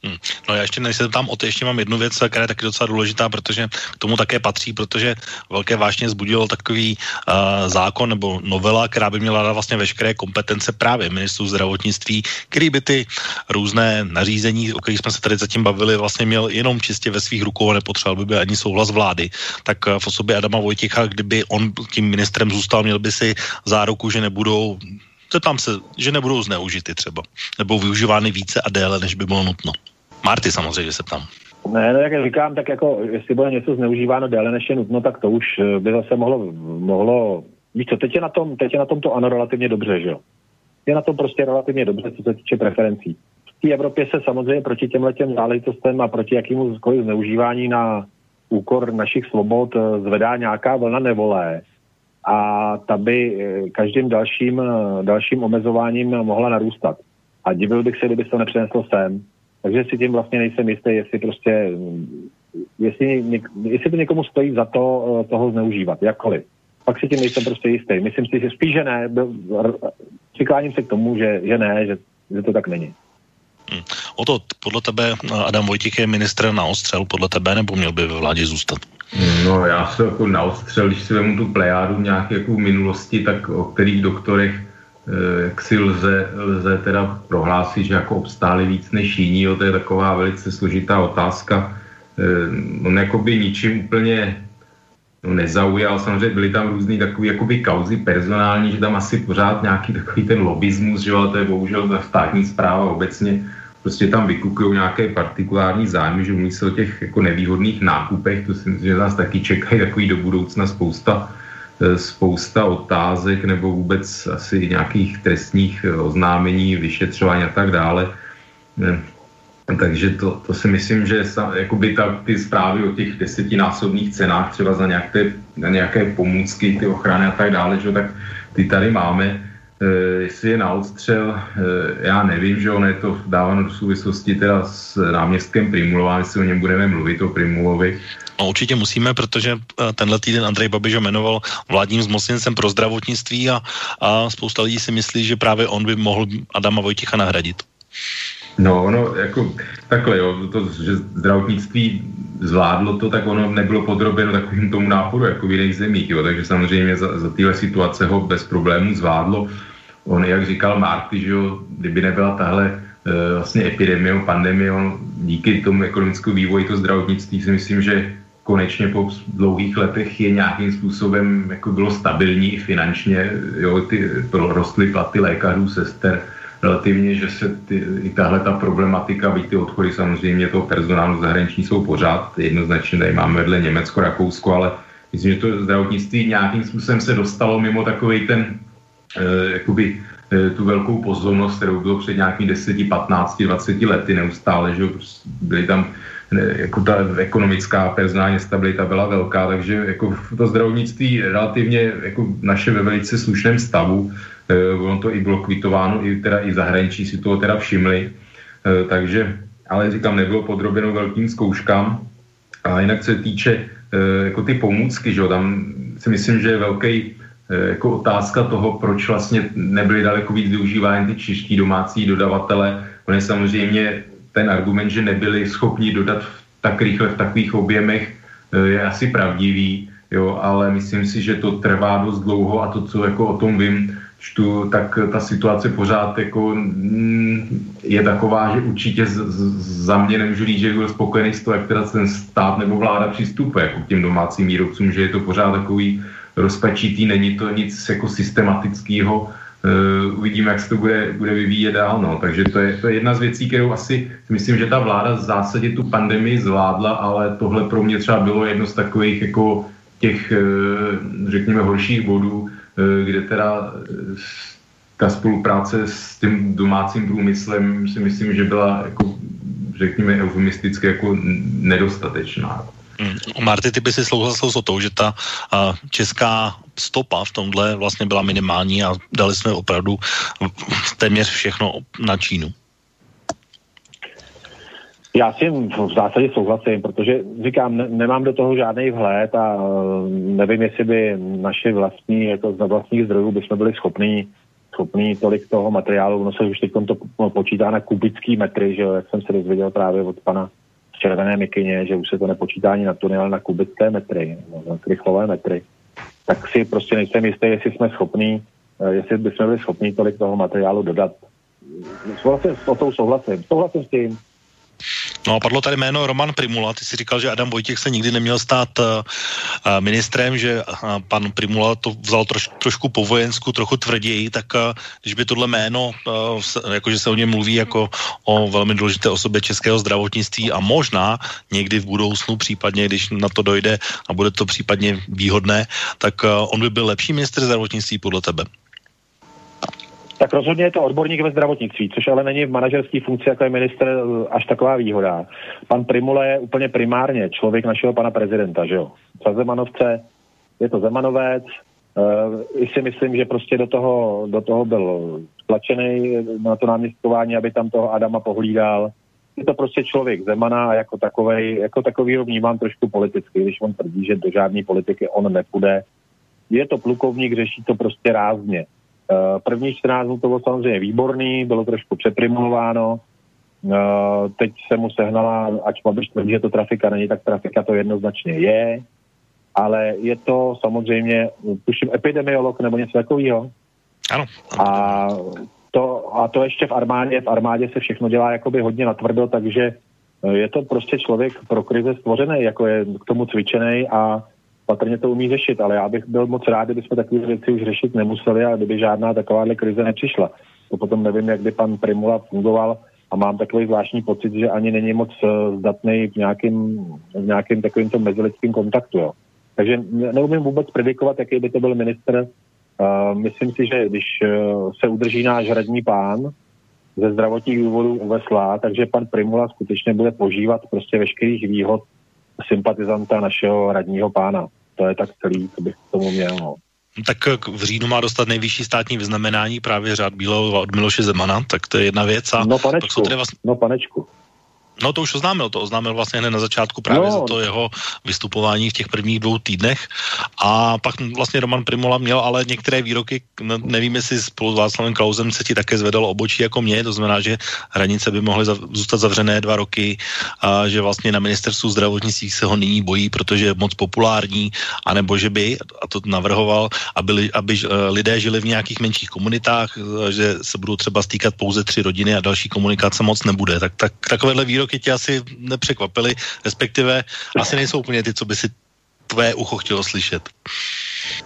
Hmm. No já ještě než se tam o to, ještě mám jednu věc, která je taky docela důležitá, protože k tomu také patří, protože velké vážně zbudil takový uh, zákon nebo novela, která by měla dát vlastně veškeré kompetence právě ministru zdravotnictví, který by ty různé nařízení, o kterých jsme se tady zatím bavili, vlastně měl jenom čistě ve svých rukou a nepotřeboval by, by ani souhlas vlády. Tak uh, v osobě Adama Vojtěcha, kdyby on tím ministrem zůstal, měl by si záruku, že nebudou tam se, že nebudou zneužity třeba, nebo využívány více a déle, než by bylo nutno. Marty samozřejmě se ptám. Ne, no jak říkám, tak jako, jestli bude něco zneužíváno déle než je nutno, tak to už eh, by zase mohlo, mohlo víš co, teď je na tom, teď je na tom to ano relativně dobře, že jo. Je na tom prostě relativně dobře, co se týče preferencí. V té Evropě se samozřejmě proti těmhle těm záležitostem a proti jakýmukoliv zneužívání na úkor našich svobod eh, zvedá nějaká vlna nevolé a ta by eh, každým dalším, dalším omezováním mohla narůstat. A divil bych se, kdyby se to nepřeneslo sem. Takže si tím vlastně nejsem jistý, jestli prostě, jestli, jestli to někomu stojí za to eh, toho zneužívat, jakkoliv. Pak si tím nejsem prostě jistý. Myslím si, že spíš, že ne. Přikláním se k tomu, že, že ne, že, že to tak není. Hmm. O to podle tebe Adam Vojtěch je ministr na ostřel, podle tebe, nebo měl by ve vládě zůstat? No já se jako na ostřel, když si vemu tu plejádu nějaké jako minulosti, tak o kterých doktorech Eh, jak si lze, lze teda prohlásit, že jako obstáli víc než jiní, jo, to je taková velice složitá otázka. Eh, on jakoby ničím úplně no, nezaujal, samozřejmě byly tam různý takový jakoby kauzy personální, že tam asi pořád nějaký takový ten lobismus, že ale to je bohužel ta státní zpráva obecně, prostě tam vykukují nějaké partikulární zájmy, že mluví se o těch jako nevýhodných nákupech, to si myslím, že nás taky čekají takový do budoucna spousta spousta otázek nebo vůbec asi nějakých trestních e, oznámení, vyšetřování a tak dále. E, takže to, to si myslím, že jakoby ta, ty zprávy o těch desetinásobných cenách třeba za nějaké, na nějaké pomůcky, ty ochrany a tak dále, že, tak ty tady máme. E, jestli je na odstřel, e, já nevím, že on je to dáváno do souvislosti teda s náměstkem Primulová, jestli o něm budeme mluvit, o Primulovi, No určitě musíme, protože eh, tenhle týden Andrej Babiš jmenoval vládním zmocněncem pro zdravotnictví a, a spousta lidí si myslí, že právě on by mohl Adama Vojticha nahradit. No, no, jako takhle, jo, to, že zdravotnictví zvládlo to, tak ono nebylo podrobeno takovým tomu náporu, jako v jiných zemích, jo, takže samozřejmě za, za tyhle situace ho bez problémů zvládlo. On, jak říkal Marty, že jo, kdyby nebyla tahle e, vlastně epidemie, pandemie, on díky tomu ekonomickému vývoji to zdravotnictví si myslím, že konečně po dlouhých letech je nějakým způsobem jako bylo stabilní finančně, jo, ty rostly platy lékařů, sester, relativně, že se ty, i tahle ta problematika, byť ty odchody samozřejmě toho personálu zahraniční jsou pořád, jednoznačně tady máme vedle Německo, Rakousko, ale myslím, že to zdravotnictví nějakým způsobem se dostalo mimo takový ten, eh, jakoby, eh, tu velkou pozornost, kterou bylo před nějakými 10, 15, 20 lety neustále, že byly tam jako ta ekonomická personální stabilita byla velká, takže jako to zdravotnictví relativně jako naše ve velice slušném stavu, eh, ono to i bylo kvitováno, i, teda, i zahraničí si toho teda všimli, eh, takže, ale říkám, nebylo podrobeno velkým zkouškám a jinak se týče eh, jako ty pomůcky, že tam si myslím, že je velký jako otázka toho, proč vlastně nebyly daleko víc využívány ty čeští domácí dodavatele. On je samozřejmě ten argument, že nebyli schopni dodat tak rychle v takových objemech, eh, je asi pravdivý, jo, ale myslím si, že to trvá dost dlouho a to, co jako o tom vím, čtu, tak ta situace pořád jako mm, je taková, že určitě z, z, za mě nemůžu říct, že byl spokojený s to, jak teda ten stát nebo vláda přistupuje jako k těm domácím výrobcům, že je to pořád takový rozpačitý, není to nic jako systematického, uvidíme, jak se to bude, bude vyvíjet dál. No. Takže to je, to je jedna z věcí, kterou asi myslím, že ta vláda v zásadě tu pandemii zvládla, ale tohle pro mě třeba bylo jedno z takových jako těch, uh, řekněme, horších bodů, uh, kde teda ta spolupráce s tím domácím průmyslem si myslím, že byla jako, řekněme, eufemisticky jako nedostatečná. Mm. Marty, ty by si souhlasil s tou, že ta uh, česká stopa v tomhle vlastně byla minimální a dali jsme opravdu téměř všechno na Čínu. Já s tím v zásadě souhlasím, protože říkám, ne, nemám do toho žádný vhled a nevím, jestli by naše vlastní, jako z vlastních zdrojů bychom byli schopní schopný tolik toho materiálu, ono se už teď to počítá na kubický metry, že jak jsem se dozvěděl právě od pana červené mikině, že už se to nepočítá ani na tuny, ale na kubické metry, na krychlové metry, tak si prostě nejsem jistý, jestli jsme schopní, eh, jestli bychom byli schopni tolik toho materiálu dodat. Souhlasím, s tou souhlasím. Souhlasím s tím. No a padlo tady jméno Roman Primula, ty si říkal, že Adam Vojtěch se nikdy neměl stát uh, ministrem, že uh, pan Primula to vzal troš, trošku po vojensku, trochu tvrději, tak uh, když by tohle jméno, uh, se, jakože se o něm mluví jako o velmi důležité osobě českého zdravotnictví a možná někdy v budoucnu, případně když na to dojde a bude to případně výhodné, tak uh, on by byl lepší ministr zdravotnictví podle tebe tak rozhodně je to odborník ve zdravotnictví, což ale není v manažerské funkci jako je minister eh, až taková výhoda. Pan Primule je úplně primárně člověk našeho pana prezidenta, že jo. Za Zemanovce je to Zemanovec, uh, i si myslím, že prostě do toho, do toho byl tlačený na to náměstkování, aby tam toho Adama pohlídal. Je to prostě člověk Zemana a jako takovej, jako takový ho vnímám trošku politicky, když on tvrdí, že do žádné politiky on nepůjde. Je to plukovník, řeší to prostě rázně. Eh, první 14 dnů to bylo samozřejmě výborný, bylo trošku přeprimulováno. Eh, teď se mu sehnala, ať Babiš tvrdí, že to trafika není, tak trafika to jednoznačně je, ale je to samozřejmě, tuším, epidemiolog nebo něco takového. Ano. A to, a to ještě v armádě, v armádě se všechno dělá jakoby hodně natvrdo, takže je to prostě člověk pro krize stvořený, jako je k tomu cvičený a patrně to umí řešit, ale já bych byl moc rád, kdyby jsme takové věci už řešit nemuseli a kdyby žádná takováhle krize nepřišla. To potom nevím, jak by pan Primula fungoval a mám takový zvláštní pocit, že ani není moc eh, zdatný v nějakým, v nějakým takovýmto mezilidským kontaktu. Jo. Takže neumím vůbec predikovat, jaký by to byl minister. Uh, myslím si, že když uh, se udrží náš radní pán ze zdravotních důvodů u Vesla, takže pan Primula skutečně bude požívat prostě veškerých výhod sympatizanta našeho radního pána. To je tak celý, co bych k tomu měl. No. Tak v říjnu má dostat nejvyšší státní vyznamenání právě řád Bílého od Miloše Zemana, tak to je jedna věc. A no panečku, vlastně... no panečku. No to už oznámil, to oznámil vlastně hned na začátku právě no. za to jeho vystupování v těch prvních dvou týdnech a pak vlastně Roman Primola měl ale některé výroky, nevím jestli spolu s Václavem Klausem se ti také zvedalo obočí jako mě, to znamená, že hranice by mohly zůstat zavřené dva roky a že vlastně na ministerstvu zdravotnictví se ho nyní bojí, protože je moc populární, anebo že by, a to navrhoval, aby, aby lidé žili v nějakých menších komunitách, že se budou třeba stýkat pouze tři rodiny a další komunikace moc nebude. Tak, tak takovéhle výroky výroky tě asi nepřekvapily, respektive asi nejsou úplně ty, co by si tvé ucho chtělo slyšet.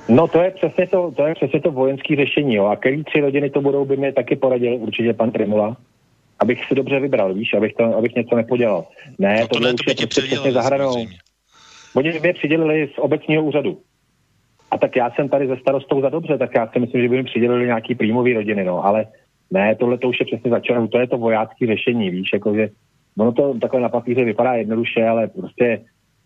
No to je přesně to, to, je přesně to vojenské řešení. Jo. A který tři rodiny to budou, by mi taky poradil určitě pan Primula. Abych si dobře vybral, víš, abych, to, abych něco nepodělal. Ne, no to ne, to by tě přesně za hranou. Oni mě přidělili z obecního úřadu. A tak já jsem tady ze starostou za dobře, tak já si myslím, že by mi přidělili nějaký prímový rodiny, no, ale ne, tohle to už je přesně začalo, to je to vojácké řešení, víš, jakože Ono to takhle na papíře vypadá jednoduše, ale prostě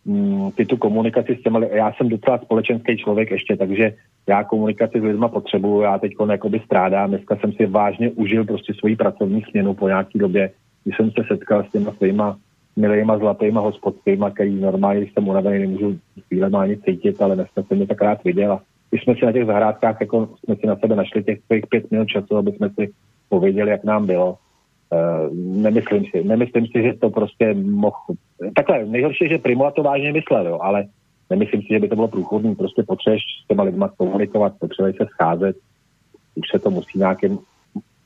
mm, ty tu komunikaci s těmi, já jsem docela společenský člověk ještě, takže já komunikaci s lidma potřebuju, já teď jakoby strádám, dneska jsem si vážně užil prostě svoji pracovní směnu po nějaký době, když jsem se setkal s těma svýma milýma zlatýma hospodskýma, který normálně, když jsem unavený, nemůžu chvíle ani cítit, ale dneska jsem mě tak rád viděl. Když jsme si na těch zahrádkách, jako jsme si na sebe našli těch svých pět minut času, aby jsme si pověděli, jak nám bylo, nemyslím si. Nemyslím si, že to prostě mohl... Takhle, nejhorší je, že Primula to vážně myslel, jo, ale nemyslím si, že by to bylo průchodný. Prostě potřebuješ s těma lidma komunikovat, potřebuješ se scházet, už se to musí nějakým...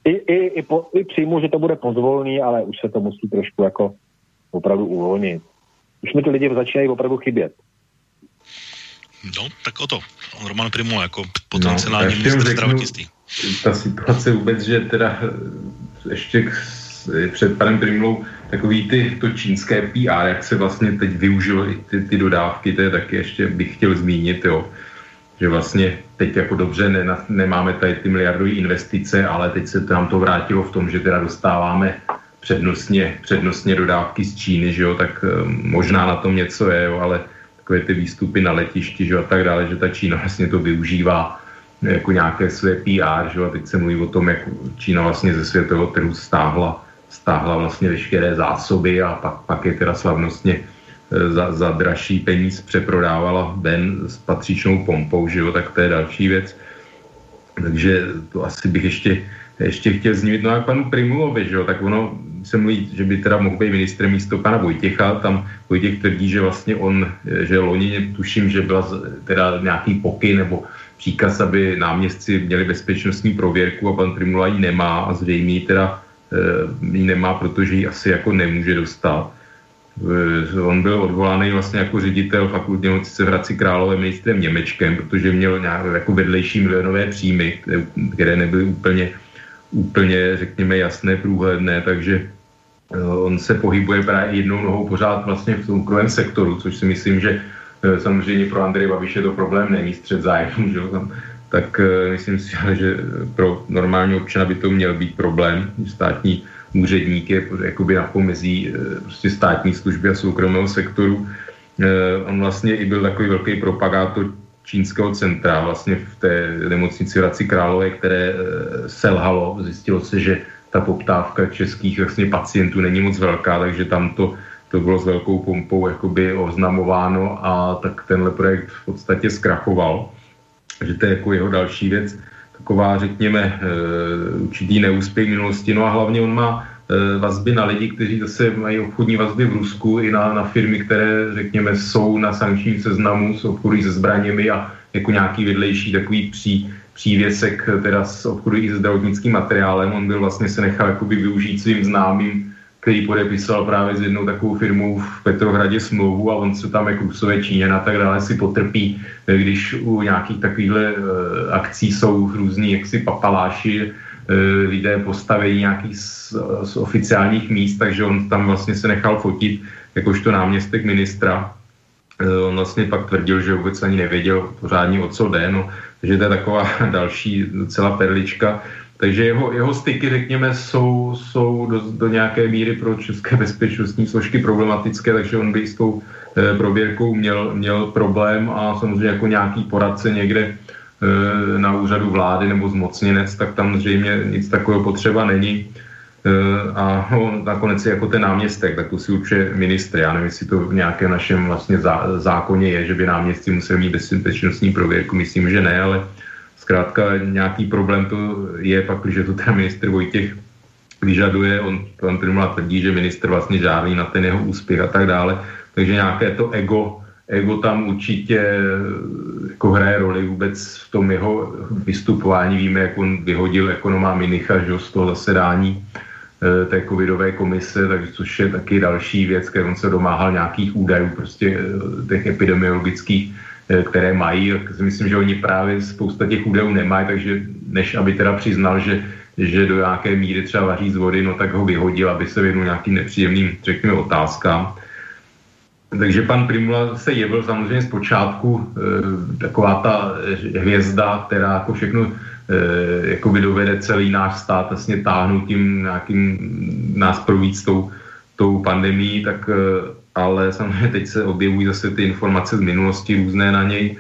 I, i, i, po, I přijmu, že to bude pozvolný, ale už se to musí trošku jako opravdu uvolnit. Už mi ty lidi začínají opravdu chybět. No, tak o to. Roman Primula jako potenciální no, ministr zdravotnictví. Ta situace vůbec, že teda ještě před panem Primlou takový ty, to čínské PR, jak se vlastně teď využilo i ty, ty dodávky, to je taky ještě bych chtěl zmínit, jo, že vlastně teď jako dobře ne, nemáme tady ty miliardové investice, ale teď se to nám to vrátilo v tom, že teda dostáváme přednostně, přednostně dodávky z Číny, že jo, tak um, možná na tom něco je, jo, ale takové ty výstupy na letišti, že jo, a tak dále, že ta Čína vlastně to využívá jako nějaké své PR, že? a teď se mluví o tom, jak Čína vlastně ze světového trhu stáhla, stáhla vlastně veškeré zásoby a pak, pak je teda slavnostně e, za, za dražší peníz přeprodávala ven s patřičnou pompou, že jo, tak to je další věc. Takže to asi bych ještě, ještě chtěl zmínit, no a panu Primulovi, že jo, tak ono se mluví, že by teda mohl být ministrem místo pana Vojtěcha, tam Vojtěch tvrdí, že vlastně on, že loni tuším, že byla teda nějaký pokyn nebo příkaz, aby náměstci měli bezpečnostní prověrku a pan Primula ji nemá a zřejmě teda e, ji nemá, protože ji asi jako nemůže dostat. on byl odvolaný vlastně jako ředitel fakultní nemocnice v Hradci Králové ministrem Němečkem, protože měl nějak jako vedlejší milionové příjmy, které, které nebyly úplně, úplně, řekněme, jasné, průhledné, takže eh, on se pohybuje právě jednou nohou pořád vlastně v soukromém sektoru, což si myslím, že samozřejmě pro Andreje Babiše to problém není střed zájmu, že tam, tak myslím si, že pro normální občana by to měl být problém, státní úředník je jakoby na pomezí eh, prostě státní služby a soukromého sektoru. Eh, on vlastně i byl takový velký propagátor čínského centra vlastně v té nemocnici Hradci Králové, které eh, selhalo. Zjistilo se, že ta poptávka českých vlastně pacientů není moc velká, takže tam to, to bylo s velkou pompou jakoby oznamováno a tak tenhle projekt v podstatě zkrachoval. Takže to je jako jeho další věc taková, řekněme, eh, určitý neúspěch minulosti. No a hlavně on má eh, vazby na lidi, kteří zase mají obchodní vazby v Rusku i na, na firmy, které, řekněme, jsou na sankčním seznamu, jsou obchodují se zbraněmi a jako nějaký vedlejší takový pří, přívěsek teda s obchodují se zdravotnickým materiálem. On byl vlastně se nechal jakoby využít svým známým který podepisoval právě s jednou takovou firmou v Petrohradě smlouvu a on se tam jako Rusové Číně a tak dále si potrpí, eh, když u nějakých takovýchhle uh, akcí jsou různí jaksi papaláši, uh, lidé postavení nějakých z, z oficiálních míst, takže on tam vlastně se nechal fotit jakožto náměstek ministra. On vlastně pak tvrdil, že vůbec ani nevěděl pořádně o co jde, no, takže to je taková další docela perlička. Takže jeho, jeho styky, řekněme, jsou, jsou do, do nějaké míry pro české bezpečnostní složky problematické, takže on by s tou e, prověrkou měl, měl problém a samozřejmě jako nějaký poradce někde e, na úřadu vlády nebo zmocněnec, tak tam zřejmě nic takového potřeba není. E, a no, nakonec je jako ten náměstek, tak to si určuje ministr. Já nevím, jestli to v nějakém našem vlastně zá, zákoně je, že by náměstci museli mít bezpečnostní prověrku. Myslím, že ne, ale zkrátka nějaký problém to je pak, když to ten minister Vojtěch vyžaduje, on pan Primula tvrdí, že minister vlastně žádný na ten jeho úspěch a tak dále, takže nějaké to ego, ego tam určitě jako hraje roli vůbec v tom jeho vystupování. Víme, jak on vyhodil ekonoma Minicha že, z toho zasedání e, té covidové komise, takže což je taky další věc, kde on se domáhal nějakých údajů prostě e, těch epidemiologických Eh, které mají. Myslím, že oni právě spousta těch údajů nemají, takže než aby teda přiznal, že, že do nějaké míry třeba vaří z vody, no tak ho vyhodil, aby se věnul nějakým nepříjemným, řekněme, otázkám. Takže pan Primula se jevil samozřejmě zpočátku e, taková ta hvězda, která jako všechno e, jako by dovede celý náš stát vlastně táhnout tím nějakým nás províc tou, tou pandemí, tak e, ale samozřejmě teď se objevují zase ty informace z minulosti různé na něj,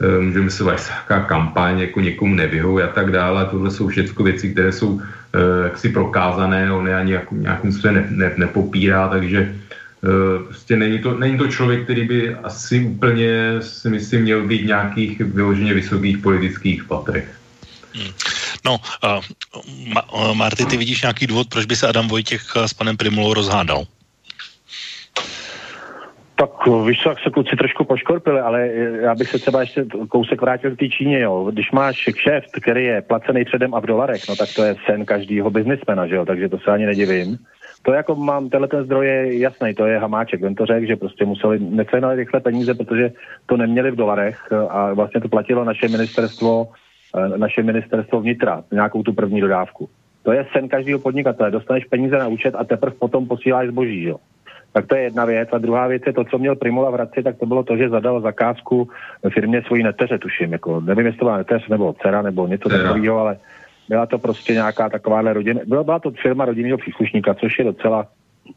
eh, můžeme se vážit nějaká kampaň, jako někomu nevyhovuje a tak dále. Tohle jsou všechno věci, které jsou eh, jaksi prokázané, on je ani jako nějakým způsobem ne, ne, nepopírá, takže eh, prostě není to, není to člověk, který by asi úplně, si myslím, měl být nějakých vyloženě vysokých politických patrech. Hmm. No, uh, Marty, ty vidíš nějaký důvod, proč by se Adam Vojtěch s panem Primulou rozhádal? Tak víš co, jak se kluci trošku poškorpili, ale já bych se třeba ještě kousek vrátil k té Číně, jo. Když máš šéf, který je placený předem a v dolarech, no tak to je sen každého biznismena, že jo, takže to se ani nedivím. To jako mám, tenhle ten zdroj je jasný, to je hamáček, on to řekl, že prostě museli, necenali rychle peníze, protože to neměli v dolarech a vlastně to platilo naše ministerstvo, eh, naše ministerstvo vnitra, nějakou tu první dodávku. To je sen každého podnikatele, dostaneš peníze na účet a teprve potom posíláš zboží, jo. Tak to je jedna věc. A druhá věc je to, co měl Primula v Hradci, tak to bylo to, že zadal zakázku firmě svojí neteře, tuším. Jako, nevím, jestli to byla neteř nebo dcera nebo něco takového, ale byla to prostě nějaká takováhle rodina. Byla, byla to firma rodinného příslušníka, což je docela,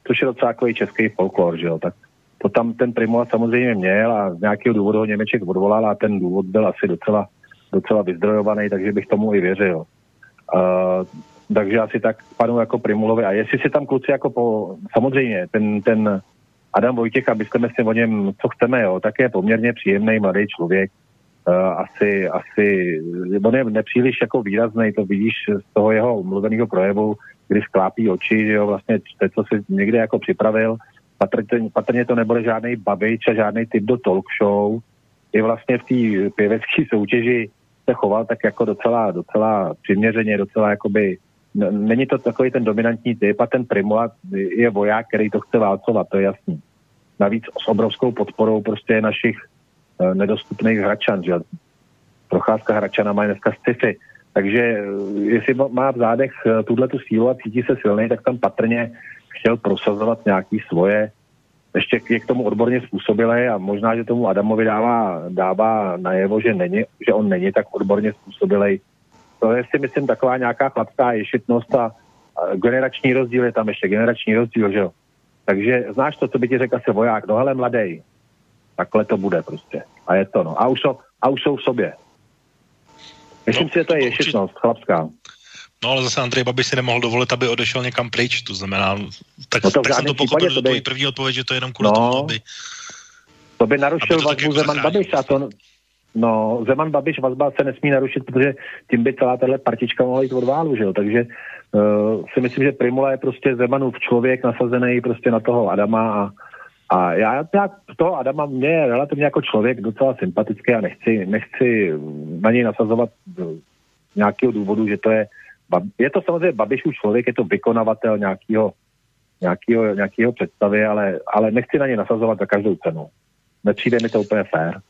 což je docela takový český folklor, že jo. Tak to tam ten Primula samozřejmě měl a z nějakého důvodu ho Němeček odvolal a ten důvod byl asi docela, docela vyzdrojovaný, takže bych tomu i věřil. Uh, takže asi tak panu jako Primulovi. A jestli si tam kluci jako po, samozřejmě, ten, ten Adam Vojtěch, abyste si o něm, co chceme, jo, tak je poměrně příjemný mladý člověk. Uh, asi, asi, on je nepříliš jako výrazný, to vidíš z toho jeho mluveného projevu, kdy sklápí oči, že jo, vlastně to, co si někde jako připravil, patrně, patrně to nebude žádný babič a žádný typ do talk show. Je vlastně v té pěvecké soutěži se choval tak jako docela, docela přiměřeně, docela jakoby není to takový ten dominantní typ a ten Primula je voják, který to chce válcovat, to je jasný. navíc s obrovskou podporou prostě našich e, nedostupných hračan, že procházka hračana má dneska sci-fi, takže e, jestli má v zádech tuhle tu sílu a cítí se silný, tak tam patrně chtěl prosazovat nějaký svoje ještě je k tomu odborně způsobilé a možná, že tomu Adamovi dává, dává najevo, že, není, že on není tak odborně způsobilej. To je si myslím taková nějaká chlapská ješitnost a, a generační rozdíl je tam ještě, generační rozdíl, že jo. Takže znáš to, co by ti řekl asi voják, no hele mladej, takhle to bude prostě. A je to, no. A už, jsou, a už jsou v sobě. Myslím no, si, že to je ješitnost, chlapská. No ale zase Andrej Babiš si nemohl dovolit, aby odešel někam pryč, to znamená, tak, no to tak jsem to pochopil, že to by... první odpověď, že to je jenom kvůli no, tomu, aby... To by narušil vazbu jako Zeman Babiš a to, No, Zeman Babiš vazba se nesmí narušit, protože tím by celá tahle partička mohla jít od válu, že jo? Takže uh, si myslím, že Primula je prostě Zemanův člověk nasazený prostě na toho Adama a, a já nějak toho Adama mě je relativně jako člověk docela sympatický a nechci, nechci na něj nasazovat nějakého důvodu, že to je je to samozřejmě Babišův člověk, je to vykonavatel nějakého nějakýho, nějakýho představy, ale, ale nechci na ně nasazovat za každou cenu. Nepřijde mi to úplně fér.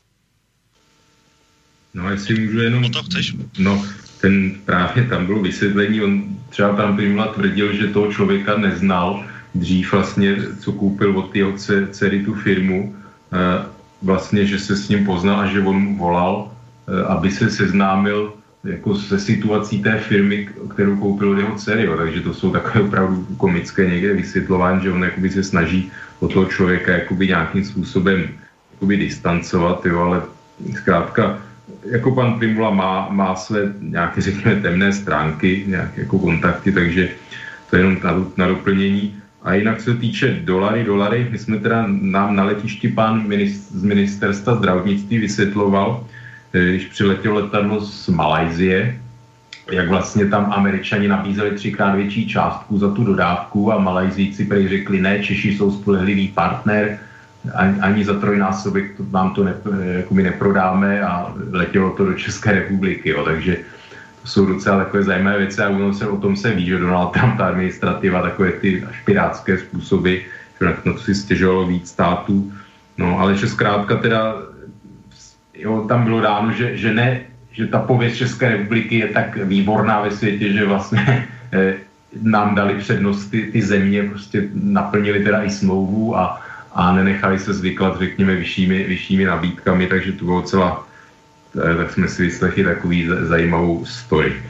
No, jestli můžu jenom... No to chceš. No, ten právě tam bylo vysvětlení, on třeba tam Primula tvrdil, že toho člověka neznal dřív vlastně, co koupil od jeho dcery tu firmu, e, vlastně, že se s ním poznal a že on volal, e, aby se seznámil jako se situací té firmy, kterou koupil od jeho dcery, jo. takže to jsou takové opravdu komické někde vysvětlování, že on jakoby se snaží o toho člověka jakoby nějakým způsobem jakoby distancovat, jo, ale zkrátka jako pan Primula má, má své nějaké, řekněme, temné stránky, nějaké jako kontakty, takže to je jenom na, na doplnění. A jinak se týče dolary, dolary, my jsme teda nám na letišti pán z ministerstva zdravotnictví vysvětloval, Eh, když přiletělo letadlo z Malajzie, jak vlastně tam američani nabízeli třikrát větší částku za tu dodávku a malajzíci prej řekli, ne, Češi jsou spolehlivý partner, ani, ani za trojnásobek to, vám to ne, jako my neprodáme a letělo to do České republiky, jo, takže to jsou docela takové zajímavé věci a ono se, o tom se ví, že Donald Trump, ta administrativa, takové ty až pirátské způsoby, že na to si stěžovalo víc států, no ale že zkrátka teda jo, tam bylo dáno, že, že ne, že ta pověst České republiky je tak výborná ve světě, že vlastně eh, nám dali přednost ty, ty země, prostě naplnili teda i smlouvu a, a nenechali se zvyklat, řekněme, vyššími, vyššími nabídkami, takže to bylo celá, eh, tak jsme si vyslechli takový zajímavou story.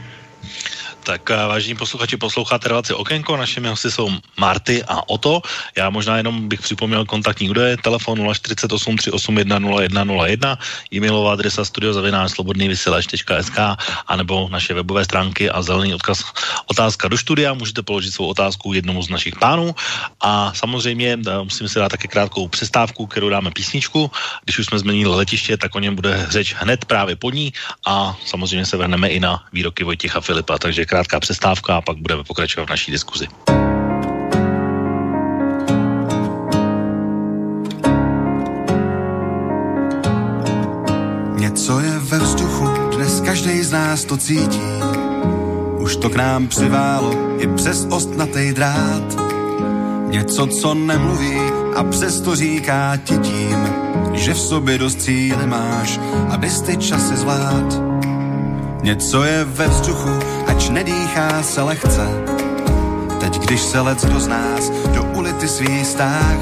Tak eh, vážení posluchači, posloucháte relaci Okénko, našimi hosty jsou Marty a Oto. Já možná jenom bych připomněl kontaktní údaje, telefon 048 381 0101, e-mailová adresa studiozavinářslobodnývysílač.sk a nebo naše webové stránky a zelený odkaz otázka do studia. Můžete položit svou otázku jednomu z našich pánů a samozřejmě eh, musím si dát také krátkou přestávku, kterou dáme písničku. Když už jsme změnili letiště, tak o něm bude řeč hned právě pod ní a samozřejmě se vrhneme i na výroky Vojtěcha Filipa, takže krátká přestávka a pak budeme pokračovat v naší diskuzi. Něco je ve vzduchu, dnes každý z nás to cítí. Už to k nám přiválo i přes ostnatý drát. Něco, co nemluví a přesto říká ti tím, že v sobě dost cíle máš, abys ty časy zvlád. Něco je ve vzduchu, nedýchá se lehce. Teď, když se lec do z nás do ulity svý stáh,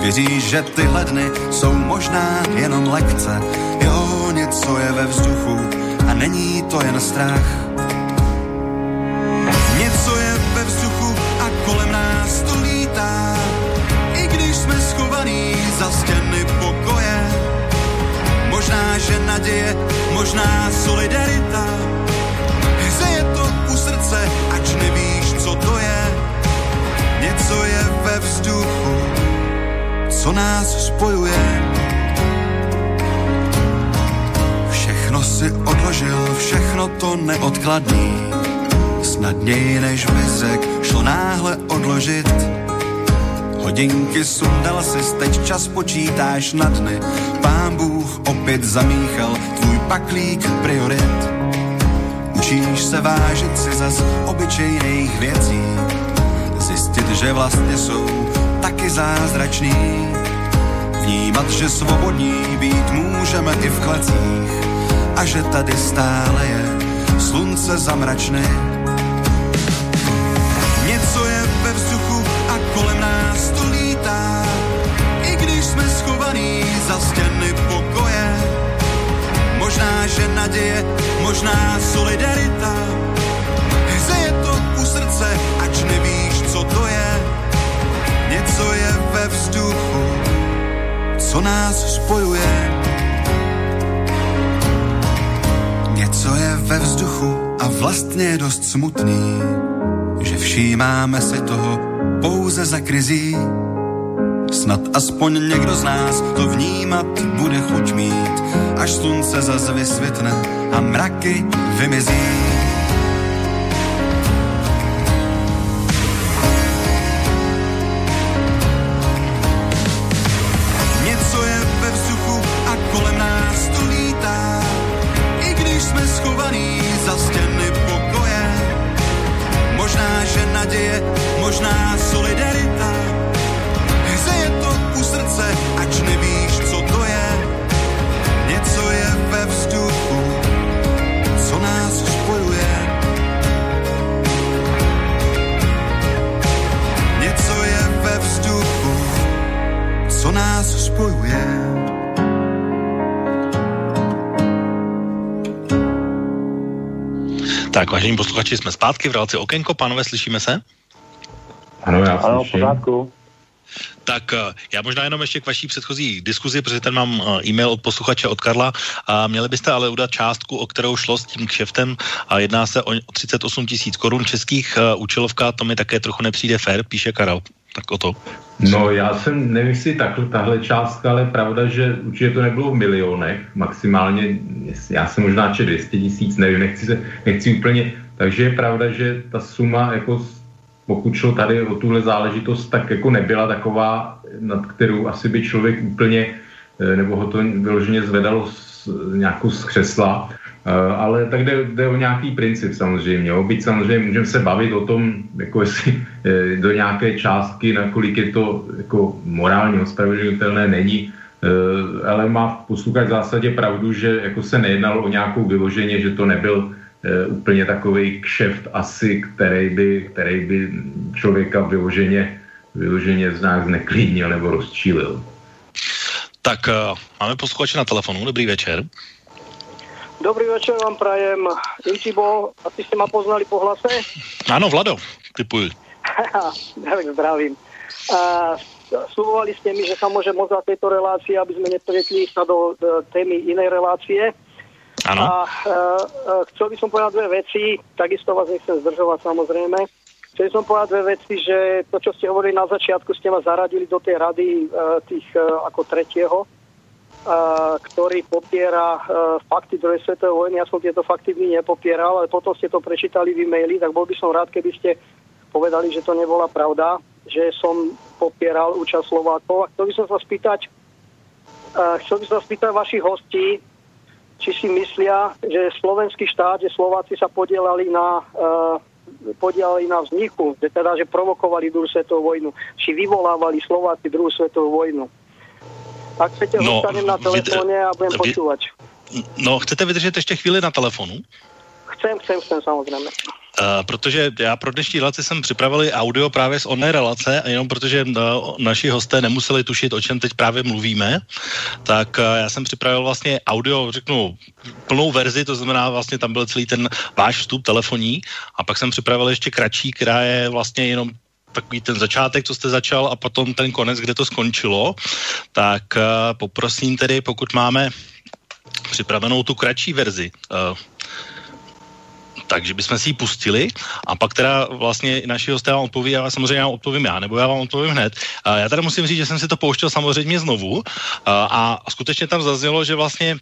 věří, že tyhle dny jsou možná jenom lekce. Jo, něco je ve vzduchu a není to jen strach. Něco je ve vzduchu a kolem nás to lítá, i když jsme schovaný za stěny pokoje. Možná, že naděje, možná solidarita, srdce, ač nevíš, co to je. Něco je ve vzduchu, co nás spojuje. Všechno si odložil, všechno to neodkladný. Snadněji než řek, šlo náhle odložit. Hodinky sundal si, teď čas počítáš na dny. Pán Bůh opět zamíchal tvůj paklík priorit Učíš se vážit si zas obyčejných věcí, zjistit, že vlastně jsou taky zázračný. Vnímat, že svobodní být můžeme i v klecích a že tady stále je slunce zamračné. Něco je ve vzduchu a kolem nás to lítá, i když jsme schovaný za stěny pokoje. Že naděje, možná solidarita, je to u srdce, ač nevíš, co to je. Něco je ve vzduchu, co nás spojuje. Něco je ve vzduchu a vlastně je dost smutný, že všímáme si toho pouze za krizí. Snad aspoň někdo z nás to vnímat bude chuť mít, až slunce zase vysvětne a mraky vymizí. Tak, vážení posluchači, jsme zpátky v relaci Okénko. Pánové, slyšíme se? Ano, já ano, v pořádku. Tak eh, já možná jenom ještě k vaší předchozí diskuzi, protože ten mám eh, e-mail od posluchače od Karla. A měli byste ale udat částku, o kterou šlo s tím kšeftem a jedná se o 38 tisíc korun českých eh, účelovka, to mi také trochu nepřijde fér, píše Karel. Tak o to. No já jsem, nevím si takhle, tahle částka, ale pravda, že určitě to nebylo v milionech, maximálně, já jsem možná če 200 tisíc, nevím, nechci, se, nechci úplně, takže je pravda, že ta suma, jako pokud šlo tady o tuhle záležitost, tak jako nebyla taková, nad kterou asi by člověk úplně, eh, nebo ho to vyloženě zvedalo z, nějakou z křesla, ale tak jde, jde o nějaký princip samozřejmě. Jo. Byť samozřejmě můžeme se bavit o tom, jako jestli eh, do nějaké částky, nakolik je to jako morálně ospravedlnitelné, není, eh, ale má posluchač v zásadě pravdu, že jako se nejednalo o nějakou vyloženě, že to nebyl úplně takový kšeft asi, který by, který by člověka vyloženě, vyloženě nějak zneklidnil nebo rozčílil. Tak máme posluchače na telefonu. Dobrý večer. Dobrý večer vám prajem. Incibo, asi ste ma poznali po hlase? Áno, Vlado, typuj. tak zdravím. Uh, slúbovali ste mi, že sa môže ozvať tejto relácie, aby sme nepretli sa do, témy inej relácie. Áno. A uh, chcel by som povedať dve veci, takisto vás nechcem zdržovať samozrejme. Chcel som povedať dve veci, že to, čo ste hovorili na začiatku, ste ma zaradili do tej rady uh, tých uh, ako tretieho ktorý popiera fakty druhej svetovej vojny. Ja som tieto fakty my nepopieral, ale potom ste to prečítali v e-maili, tak bol by som rád, keby ste povedali, že to nebola pravda, že som popieral účasť Slovákov. A chcel by som sa spýtať, chcel by som sa spýtať vašich hostí, či si myslia, že slovenský štát, že Slováci sa podielali na podielali na vzniku, že teda, že provokovali druhú svetovú vojnu, či vyvolávali Slováci druhú svetovú vojnu. Ak chcete, no, zostanem na telefóne a budem vy, počúvať. No, chcete vydržet ještě chvíli na telefonu? Chcem, chcem, chcem samozřejmě. Uh, protože já pro dnešní relaci jsem připravil audio právě z oné relace a jenom protože uh, naši hosté nemuseli tušit, o čem teď právě mluvíme, tak uh, já jsem připravil vlastně audio, řeknu, plnou verzi, to znamená vlastně tam byl celý ten váš vstup telefoní a pak jsem připravil ještě kratší, která je vlastně jenom takový ten začátek, co jste začal a potom ten konec, kde to skončilo, tak uh, poprosím tedy, pokud máme připravenou tu kratší verzi, uh, takže bychom si ji pustili a pak teda vlastně naši hosté vám odpoví a samozřejmě já vám odpovím já, nebo já vám odpovím hned. A já teda musím říct, že jsem si to pouštěl samozřejmě znovu a, a skutečně tam zaznělo, že vlastně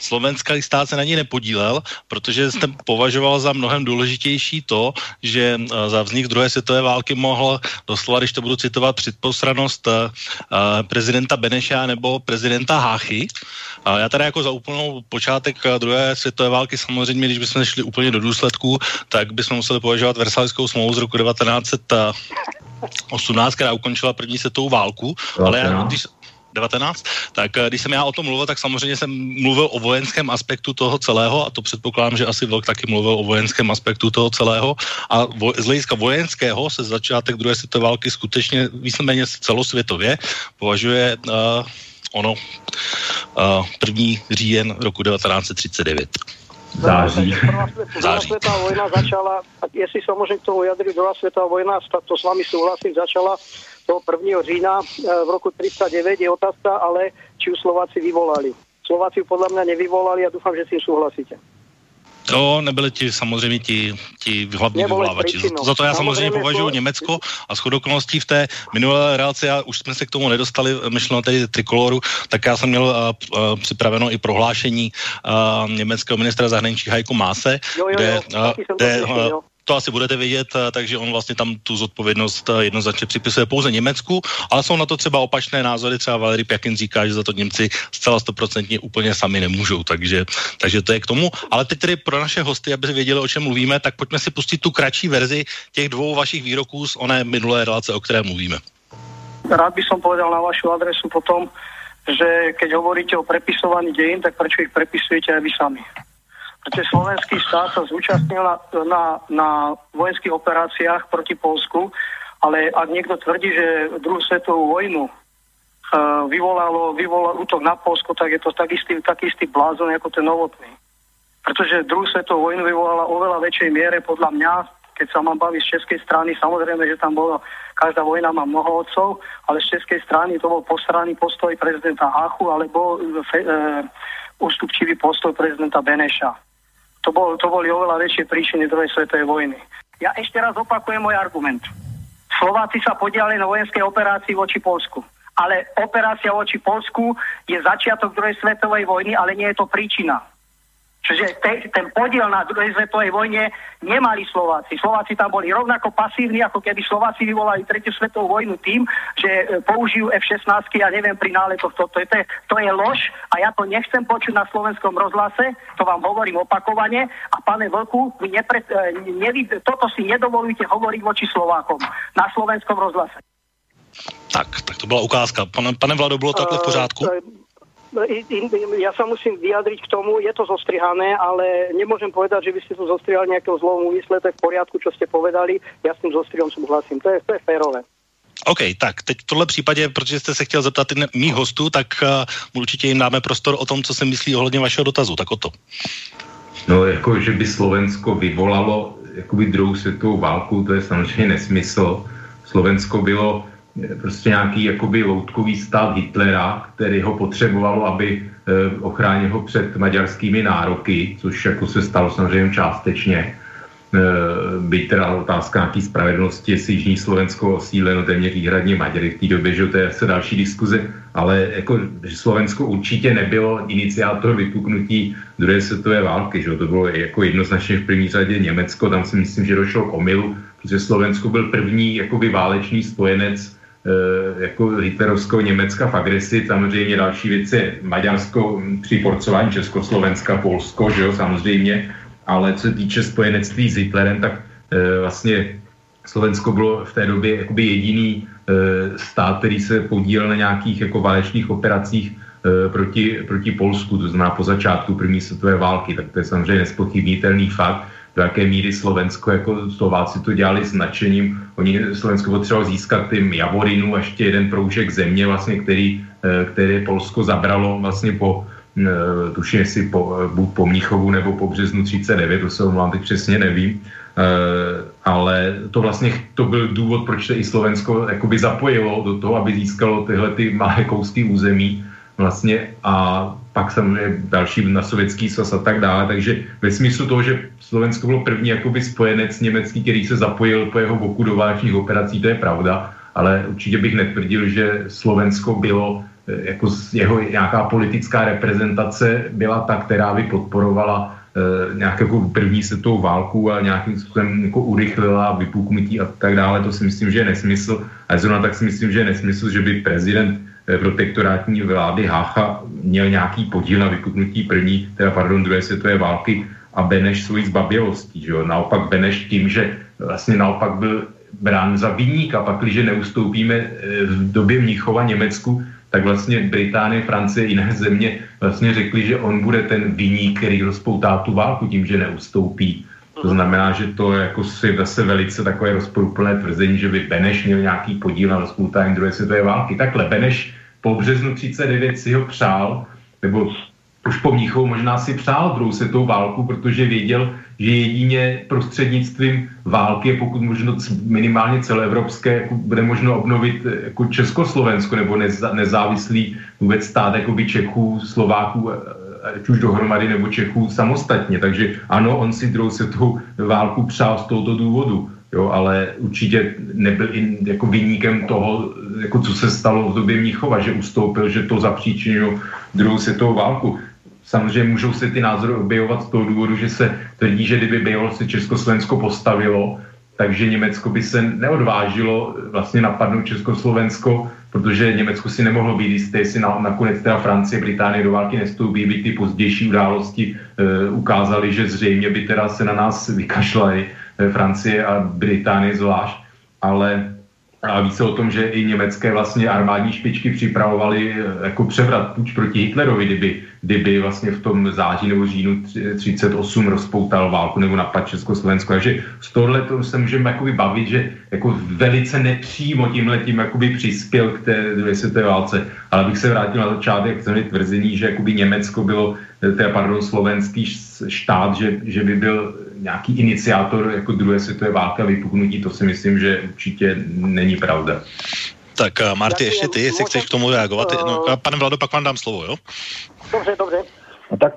slovenský stát se na ní nepodílel, protože jsem považoval za mnohem důležitější to, že za vznik druhé světové války mohl doslova, když to budu citovat, předposranost prezidenta Beneša nebo prezidenta Háchy. Já teda jako za úplnou počátek druhé světové války samozřejmě, když bychom šli úplně do důsledků, tak bychom museli považovat Versálskou smlouvu z roku 1900 18, která ukončila první světovou válku, ale já, když, 19, tak eh, když jsem já o tom mluvil, tak samozřejmě jsem mluvil o vojenském aspektu toho celého a to předpokládám, že asi Vlk taky mluvil o vojenském aspektu toho celého. A vo, z hlediska vojenského se začátek druhé světové války skutečně víceméně celosvětově považuje uh, ono uh, první říjen roku 1939. Září. Druhá světová vojna začala, jestli sa môžem k tomu vyjadriť, druhá světová vojna, to s vami súhlasím, začala toho 1. října v roku 39 je otázka, ale či ju Slováci vyvolali. Slováci podľa mňa nevyvolali a dúfam, že si tým súhlasíte. To nebyli ti samozřejmě ti, ti hlavní vyvolávači. Za, za to já samozřejmě považuji Německo a shodou okolností v té minulé relaci, a už jsme se k tomu nedostali, myšleno tedy trikoloru, tak já jsem měl uh, uh, připraveno i prohlášení uh, německého ministra zahraničí Hajku Máse, jo, jo, jo, kde, uh, kde uh, to asi budete vědět, eh, takže on vlastně tam tu zodpovědnost eh, jednoznačně připisuje pouze Německu, ale jsou na to třeba opačné názory, třeba Valery Pjakin říká, že za to Němci zcela stoprocentně úplně sami nemůžou, takže, takže to je k tomu. Ale teď tedy pro naše hosty, aby věděli, o čem mluvíme, tak pojďme si pustit tu kratší verzi těch dvou vašich výroků z oné minulé relace, o které mluvíme. Rád by som povedal na vašu adresu potom, že keď hovoríte o prepisovaní dejín, tak prečo ich prepisujete aj vy sami? Pretože slovenský štát sa zúčastnil na, na, na vojenských operáciách proti Polsku, ale ak niekto tvrdí, že druhú svetovú vojnu uh, vyvolalo, vyvolal útok na Polsko, tak je to tak istý, tak istý blázon ako ten novotný. Pretože druhú svetovú vojnu vyvolala oveľa väčšej miere podľa mňa, keď sa mám baviť z českej strany, samozrejme, že tam bolo, každá vojna má mnoho otcov, ale z českej strany to bol postranný postoj prezidenta Hachu alebo e, ústupčivý postoj prezidenta Beneša. To, bol, to boli oveľa väčšie príčiny druhej svetovej vojny. Ja ešte raz opakujem môj argument. Slováci sa podiali na vojenskej operácii voči Polsku. Ale operácia voči Polsku je začiatok druhej svetovej vojny, ale nie je to príčina. Čiže te, ten podiel na druhej svetovej vojne nemali Slováci. Slováci tam boli rovnako pasívni, ako keby Slováci vyvolali tretiu svetovú vojnu tým, že e, použijú F-16 a neviem pri náletoch. To, to, je, to je lož a ja to nechcem počuť na slovenskom rozhlase, to vám hovorím opakovane a pane Vlku, vy nepre, e, nevy, toto si nedovolujte hovoriť voči Slovákom na slovenskom rozhlase. Tak, tak to byla ukázka. Pane, pane Vlado, bylo takhle v pořádku? Uh, ja sa musím vyjadriť k tomu, je to zostrihané, ale nemôžem povedať, že by ste to zostrihali nejakého zlom úmysle, to je v poriadku, čo ste povedali, ja s tým zostrihom súhlasím, to je, to je férové. OK, tak teď v tohle případě, protože jste se chtěl zeptat i mých hostů, tak uh, určitě jim dáme prostor o tom, co si myslí ohledně vašeho dotazu, tak o to. No, jako, že by Slovensko vyvolalo jakoby druhou světovou válku, to je samozřejmě nesmysl. Slovensko bylo prostě nějaký jakoby loutkový stát Hitlera, který ho potřebovalo, aby e, ochránil ho před maďarskými nároky, což jako se stalo samozřejmě částečně. E, byť teda otázka nějaký spravedlnosti, jestli Jižní Slovensko osíleno téměř výhradně Maďary v té době, že to je asi další diskuze, ale jako, že Slovensko určitě nebylo iniciátor vypuknutí druhé světové války, že to bylo jako jednoznačně v první řadě Německo, tam si myslím, že došlo k omylu, protože Slovensko byl první jakoby válečný spojenec Eh, jako hitlerovského Německa v agresi. Samozřejmě další věc je Maďarsko při porcování Československa, Polsko, že jo, samozřejmě. Ale co se týče spojenectví s Hitlerem, tak e, vlastně Slovensko bylo v té době jakoby jediný e, stát, který se podílel na nějakých jako válečných operacích e, proti, proti Polsku, to znamená po začátku první světové války, tak to je samozřejmě nespochybnitelný fakt do jaké míry Slovensko, jako Slováci to dělali s nadšením. Oni Slovensko potřebovalo získat tým Javorinu a ještě jeden proužek země, vlastně, který, eh, který Polsko zabralo vlastně po, eh, tuším, jestli po, eh, buď po Mníchovu nebo po březnu 39, to se omlám, teď přesně nevím, ale to vlastně to byl důvod, proč se i Slovensko jakoby zapojilo do toho, aby získalo tyhle ty malé kousky území vlastně a pak samozřejmě další na sovětský svaz a tak dále, takže ve smyslu toho, že Slovensko bylo první jakoby spojenec německý, který se zapojil po jeho boku do válečných operací, to je pravda, ale určitě bych netvrdil, že Slovensko bylo eh, jako jeho nějaká politická reprezentace byla ta, která by podporovala e, nějakou první světovou válku a nějakým způsobem jako urychlila vypuknutí a tak dále, to si myslím, že je nesmysl. A zrovna tak si myslím, že je nesmysl, že by prezident Eh, protektorátní vlády Hácha měl nějaký podíl na vykupnutí první, teda pardon, druhé světové války a Beneš svojí zbabělostí. Že jo? Naopak Beneš tím, že vlastně naopak byl brán za vyníka, pakliže neustoupíme eh, v době Mnichova Německu, tak vlastně Británie, Francie, jiné země vlastně řekli, že on bude ten vyník, který rozpoutá tu válku tím, že neustoupí. To znamená, že to je jako si zase velice takové rozporuplné tvrzení, že by Beneš měl nějaký podíl na rozpoutání druhé světové války. Takhle, Beneš po březnu 39 si ho přál, nebo už po Mnichovu možná si přál druhou světovou válku, protože věděl, že jedině prostřednictvím války pokud možno minimálně celoevropské, jako bude možno obnovit eh, jako Československo nebo nezávislý vůbec stát jako by Čechů, Slováků, eh, ať už dohromady nebo Čechů samostatně. Takže ano, on si druhou světovou válku přál z tohoto důvodu. Jo, ale určitě nebyl i jako vyníkem toho, jako co se stalo v době Mnichova, že ustoupil, že to zapříčinilo druhou světovou válku. Samozřejmě můžou se ty názory objevovat z toho důvodu, že se tvrdí, že kdyby bylo se Československo postavilo, takže Německo by se neodvážilo vlastně napadnout Československo, protože Německo si nemohlo být jisté, jestli na, nakonec teda Francie, Británie do války nestoupí, by ty pozdější události e, ukázaly, že zřejmě by teda se na nás vykašlali e, Francie a Británie zvlášť, ale a ví se o tom, že i německé vlastně armádní špičky připravovaly eh, jako převrat puč proti Hitlerovi, kdyby, kdyby vlastně v tom září nebo říjnu 38 rozpoutal válku nebo napad Československo. Takže z tohle to se můžeme jakoby bavit, že jako velice nepřímo tímhle tím jakoby přispěl k té druhé světové válce. Ale bych se vrátil na začátek k tvrzení, že jakoby Německo bylo, eh, teda pardon, slovenský štát, že, že by byl nějaký iniciátor jako druhé světové války a vypuknutí, to si myslím, že určitě není pravda. Tak uh, Marty, ještě ty, jestli chceš k tomu reagovat. No, pane Vlado, pak vám dám slovo, jo? Dobře, dobře. No tak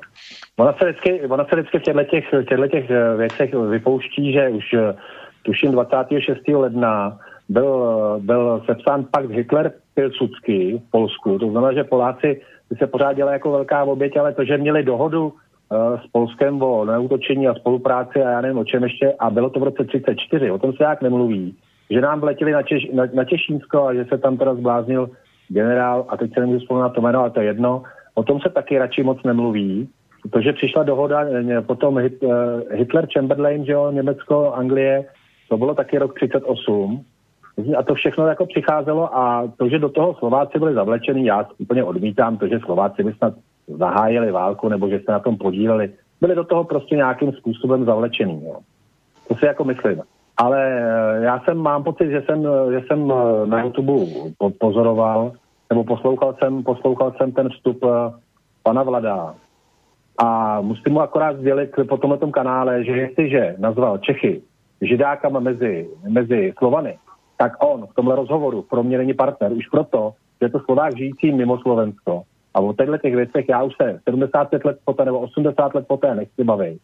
ona se vždycky, ona se vždycky v těchto, těch, v těchto těch eh, věcech vypouští, že už eh, tuším 26. ledna byl, byl sepsán pakt Hitler Pilsudský v Polsku. To znamená, že Poláci se pořád dělali jako velká oběť, ale to, že měli dohodu s Polskem o neútočení a spolupráci a já nevím o čem ještě a bylo to v roce 34, o tom se jak nemluví, že nám vletěli na, Češ, na, na Těšínsko a že se tam teda zbláznil generál, a teď se nemůžu vzpomínat to jméno, ale to je jedno, o tom se taky radši moc nemluví, protože přišla dohoda, potom Hit, uh, Hitler, Chamberlain, že jo, Německo, Anglie, to bylo taky rok 38, a to všechno jako přicházelo a to, že do toho Slováci byli zavlečeni, já úplně odmítám to, že Slováci by snad zahájili válku nebo že se na tom podíleli. Byli do toho prostě nějakým způsobem zavlečený. Jo. To si jako myslím. Ale eh, já jsem, mám pocit, že jsem, eh, že jsem eh, na YouTube pozoroval, nebo poslouchal jsem, poslouchal jsem ten vstup pana Vlada. A musím mu akorát sdělit po tomto kanále, že jestliže nazval Čechy židákama mezi, mezi Slovany, tak on v tomhle rozhovoru pro mě není partner. Už proto, že to Slovák žijící mimo Slovensko a o těchto těch věcech já už se 75 let poté nebo 80 let poté nechci bavit.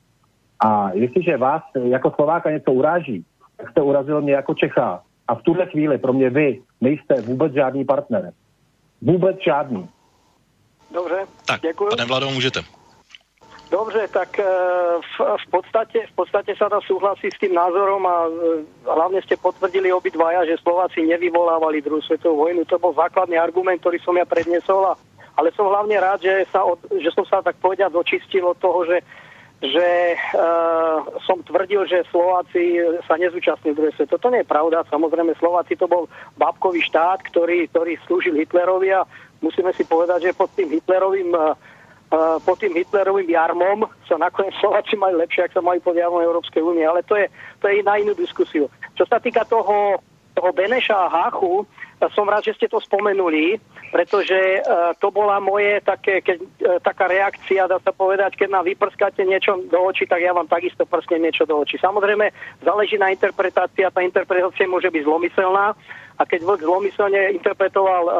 A jestliže vás jako Slováka něco uráží, tak jste urazil mě jako Čecha. A v tuhle chvíli pro mě vy nejste vůbec žádný partner. Vůbec žádný. Dobře, tak, děkuji. pane Vlado, můžete. Dobře, tak eh, v, v, podstate, v podstate sa dá súhlasiť s tým názorom a eh, hlavne ste potvrdili obidvaja, že Slováci nevyvolávali druhú svetovú vojnu. To bol základný argument, ktorý som ja predniesol a ale som hlavne rád, že, sa od, že som sa tak povediať očistil od toho, že, že uh, som tvrdil, že Slováci sa nezúčastnili druhé sveto. To nie je pravda. Samozrejme, Slováci to bol bábkový štát, ktorý, ktorý slúžil Hitlerovi a musíme si povedať, že pod tým Hitlerovým uh, pod tým Hitlerovým jarmom sa nakoniec Slováci mali lepšie, ak sa mali pod jarmom Európskej únie, ale to je, to je na inú diskusiu. Čo sa týka toho, toho Beneša a Háchu, som rád, že ste to spomenuli, pretože uh, to bola moje také, keď, uh, taká reakcia, dá sa povedať, keď nám vyprskáte niečo do očí, tak ja vám takisto prsknem niečo do očí. Samozrejme, záleží na interpretácia, tá interpretácia môže byť zlomyselná, a keď Vlk zlomyselne interpretoval uh,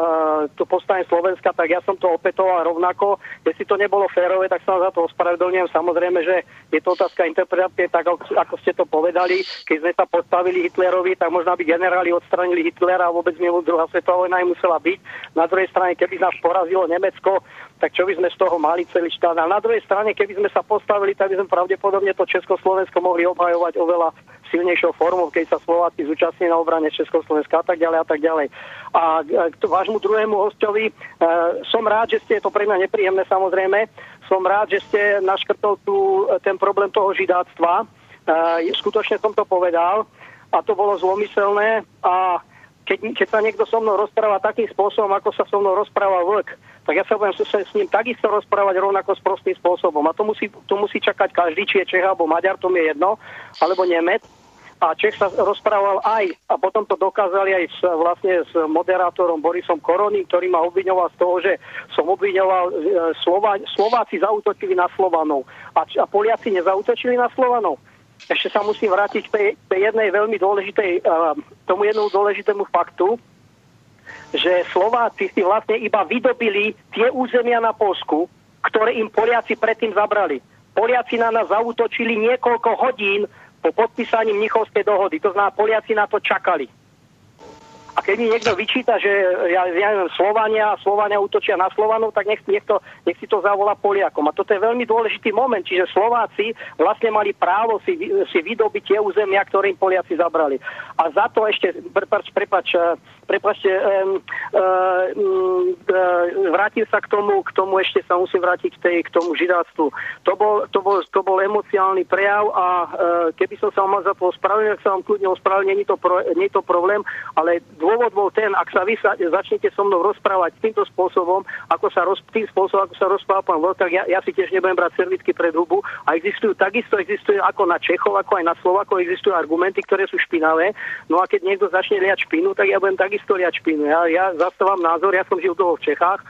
to postanie Slovenska, tak ja som to opetoval rovnako. Jestli to nebolo férové, tak sa za to ospravedlňujem. Samozrejme, že je to otázka interpretácie, tak ako ste to povedali. Keď sme sa postavili Hitlerovi, tak možno by generáli odstranili Hitlera a vôbec by druhá svetová vojna musela byť. Na druhej strane, keby nás porazilo Nemecko, tak čo by sme z toho mali celý štát. A na druhej strane, keby sme sa postavili, tak by sme pravdepodobne to Československo mohli obhajovať oveľa silnejšou formou, keď sa Slováci zúčastní na obrane Československa a tak ďalej a tak ďalej. A k vášmu druhému hostovi, e, som rád, že ste, to pre mňa nepríjemné samozrejme, som rád, že ste naškrtol tu ten problém toho židáctva. E, skutočne som to povedal. a to bolo zlomyselné a keď, keď sa niekto so mnou rozpráva takým spôsobom, ako sa so mnou rozpráva vlk, tak ja sa budem s ním takisto rozprávať rovnako s prostým spôsobom. A to musí, to musí čakať každý, či je Čech alebo Maďar, to mi je jedno, alebo Nemec. A Čech sa rozprával aj, a potom to dokázali aj s, vlastne s moderátorom Borisom Koroný, ktorý ma obviňoval z toho, že som obviňoval e, Slova, Slováci zautočili na Slovanov a, a Poliaci nezautočili na Slovanov ešte sa musím vrátiť k jednej veľmi dôležitej, uh, tomu jednou dôležitému faktu, že Slováci si vlastne iba vydobili tie územia na Polsku, ktoré im Poliaci predtým zabrali. Poliaci na nás zautočili niekoľko hodín po podpísaní Mnichovskej dohody. To znamená, Poliaci na to čakali. A keď mi niekto vyčíta, že ja, ja neviem, Slovania, Slovania útočia na Slovanov, tak nech, nech, to, nech si to zavolá Poliakom. A toto je veľmi dôležitý moment, čiže Slováci vlastne mali právo si, si vydobiť tie územia, ktoré im Poliaci zabrali. A za to ešte, prepač, prepač, prepačte, um, um, vrátim sa k tomu, k tomu ešte sa musím vrátiť k, tej, k tomu židáctvu. To bol, to, bol, to bol emociálny prejav a uh, keby som sa vám za to ospravedlnil, tak sa vám kľudne ospravedlnil, nie, to pro, nie to problém, ale dôvod bol ten, ak sa vy sa, začnete so mnou rozprávať týmto spôsobom, ako sa roz, tým spôsobom, ako sa rozpráva pán Vlk, tak ja, ja si tiež nebudem brať servitky pred hubu a existujú, takisto existujú ako na Čechov, ako aj na Slovako, existujú argumenty, ktoré sú špinavé. No a keď niekto začne liať špinu, tak ja budem takisto liať špinu. Ja, ja zastávam názor, ja som žil dlho v Čechách,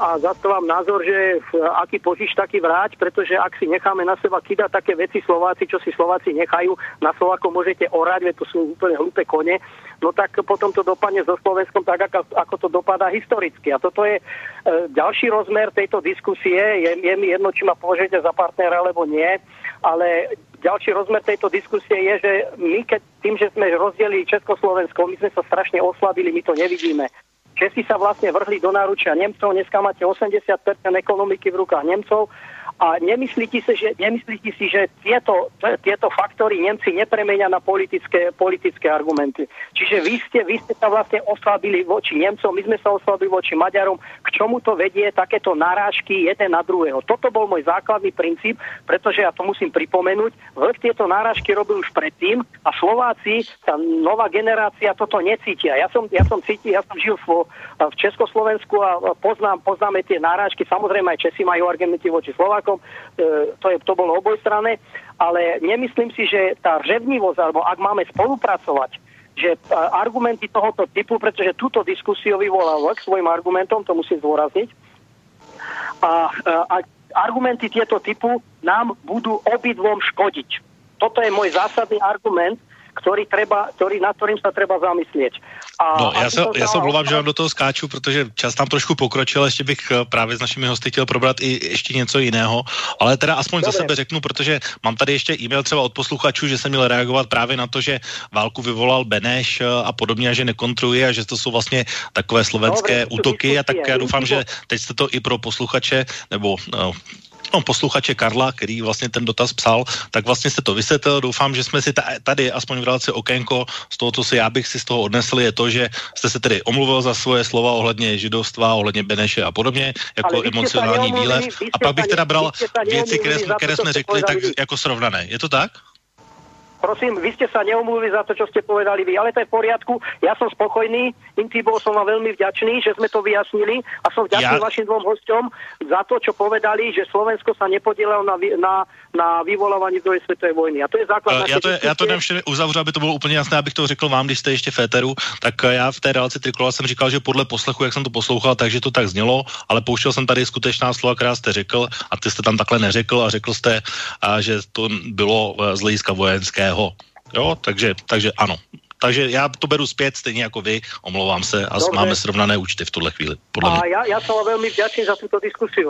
a zastávam názor, že aký požiš, taký vráť, pretože ak si necháme na seba kydať také veci Slováci, čo si Slováci nechajú, na Slováko môžete orať, to sú úplne hlúpe kone, no tak potom to dopadne so Slovenskom tak, ako, ako to dopadá historicky. A toto je e, ďalší rozmer tejto diskusie. Je, je mi jedno, či ma považujete za partnera, alebo nie, ale ďalší rozmer tejto diskusie je, že my keď tým, že sme rozdelili Československo, my sme sa strašne oslabili, my to nevidíme. Česi sa vlastne vrhli do náručia Nemcov, dneska máte 80% ekonomiky v rukách Nemcov a nemyslíte si, že, nemyslíte si, že tieto, tieto faktory Nemci nepremenia na politické, politické argumenty. Čiže vy ste, vy ste sa vlastne oslabili voči Nemcom, my sme sa oslabili voči Maďarom. K čomu to vedie takéto narážky jeden na druhého? Toto bol môj základný princíp, pretože ja to musím pripomenúť. Vlk tieto narážky robil už predtým a Slováci, tá nová generácia toto necítia. Ja som, ja som cítil, ja som žil v, v Československu a poznám, poznáme tie narážky. Samozrejme aj Česi majú argumenty voči Slovákom Slovenskom, e, to, je, to bolo obojstranné, ale nemyslím si, že tá řevnivosť, alebo ak máme spolupracovať, že e, argumenty tohoto typu, pretože túto diskusiu vyvolal k svojim argumentom, to musím zdôrazniť, a, e, a argumenty tieto typu nám budú obidvom škodiť. Toto je môj zásadný argument, ktorý, treba, ktorý, nad ktorým sa treba zamyslieť. A, no, já se, já se omlouvám, že vám do toho skáču, protože čas tam trošku pokročil, ještě bych eh, právě s našimi hosty chtěl probrat i ještě něco jiného, ale teda aspoň Dobre. za sebe řeknu, protože mám tady ještě e-mail třeba od posluchačů, že jsem měl reagovat právě na to, že válku vyvolal Beneš eh, a podobně a že nekontroluje a že to jsou vlastně takové slovenské Dobre, útoky a tak já doufám, že teď jste to i pro posluchače nebo no, no, posluchače Karla, který vlastně ten dotaz psal, tak vlastně jste to vysvětlil. Doufám, že jsme si tady aspoň v relaci okénko z toho, co si já bych si z toho odnesl, je to, že jste se tedy omluvil za svoje slova ohledně židovstva, ohledně Beneše a podobně, jako emocionální výlev. A pak bych teda bral věci, které, které jsme řekli, tak jako srovnané. Je to tak? Prosím, vy ste sa neomluvili za to, čo ste povedali vy, ale to je v poriadku. Ja som spokojný, bol som vám veľmi vďačný, že sme to vyjasnili a som vďačný ja... vašim dvom hosťom za to, čo povedali, že Slovensko sa nepodielalo na, na, na vyvolávání druhé světové vojny. A to je základ uh, já to, já to nevím uzavřu, aby to bylo úplně jasné, abych to řekl vám, když jste ještě v éteru, tak eh, já v té relaci Trikola jsem říkal, že podle poslechu, jak jsem to poslouchal, takže to tak znělo, ale pouštěl jsem tady skutečná slova, která jste řekl a ty jste tam takhle neřekl a řekl jste, a, že to bylo eh, z hlediska vojenského. Jo, takže, takže ano. Takže já to beru zpět, stejně jako vy, omlouvám se a Dobre. máme srovnané účty v tuhle chvíli. Podle a já, já jsem velmi vděčný za tuto diskusi.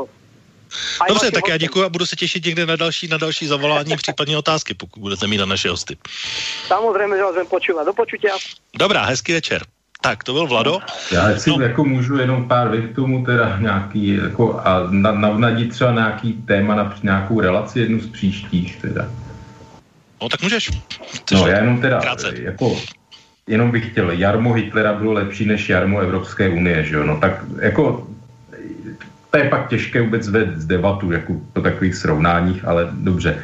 Dobře, tak já děkuji a budu se těšit někde na další, na další zavolání, případně otázky, pokud budete mít na naše hosty. Samozřejmě, že vás budem počívat. Do počutia. Dobrá, hezký večer. Tak, to byl Vlado. Já si no. jako můžu jenom pár vět tomu teda nějaký, jako a navnadit třeba nějaký téma na nějakou relaci, jednu z příštích teda. No tak můžeš. Chceš no já jenom teda, krátce. jako, jenom bych chtěl, jarmo Hitlera bylo lepší než jarmo Evropské unie, že jo, no tak jako to je pak těžké vůbec vést debatu jako po takových srovnáních, ale dobře.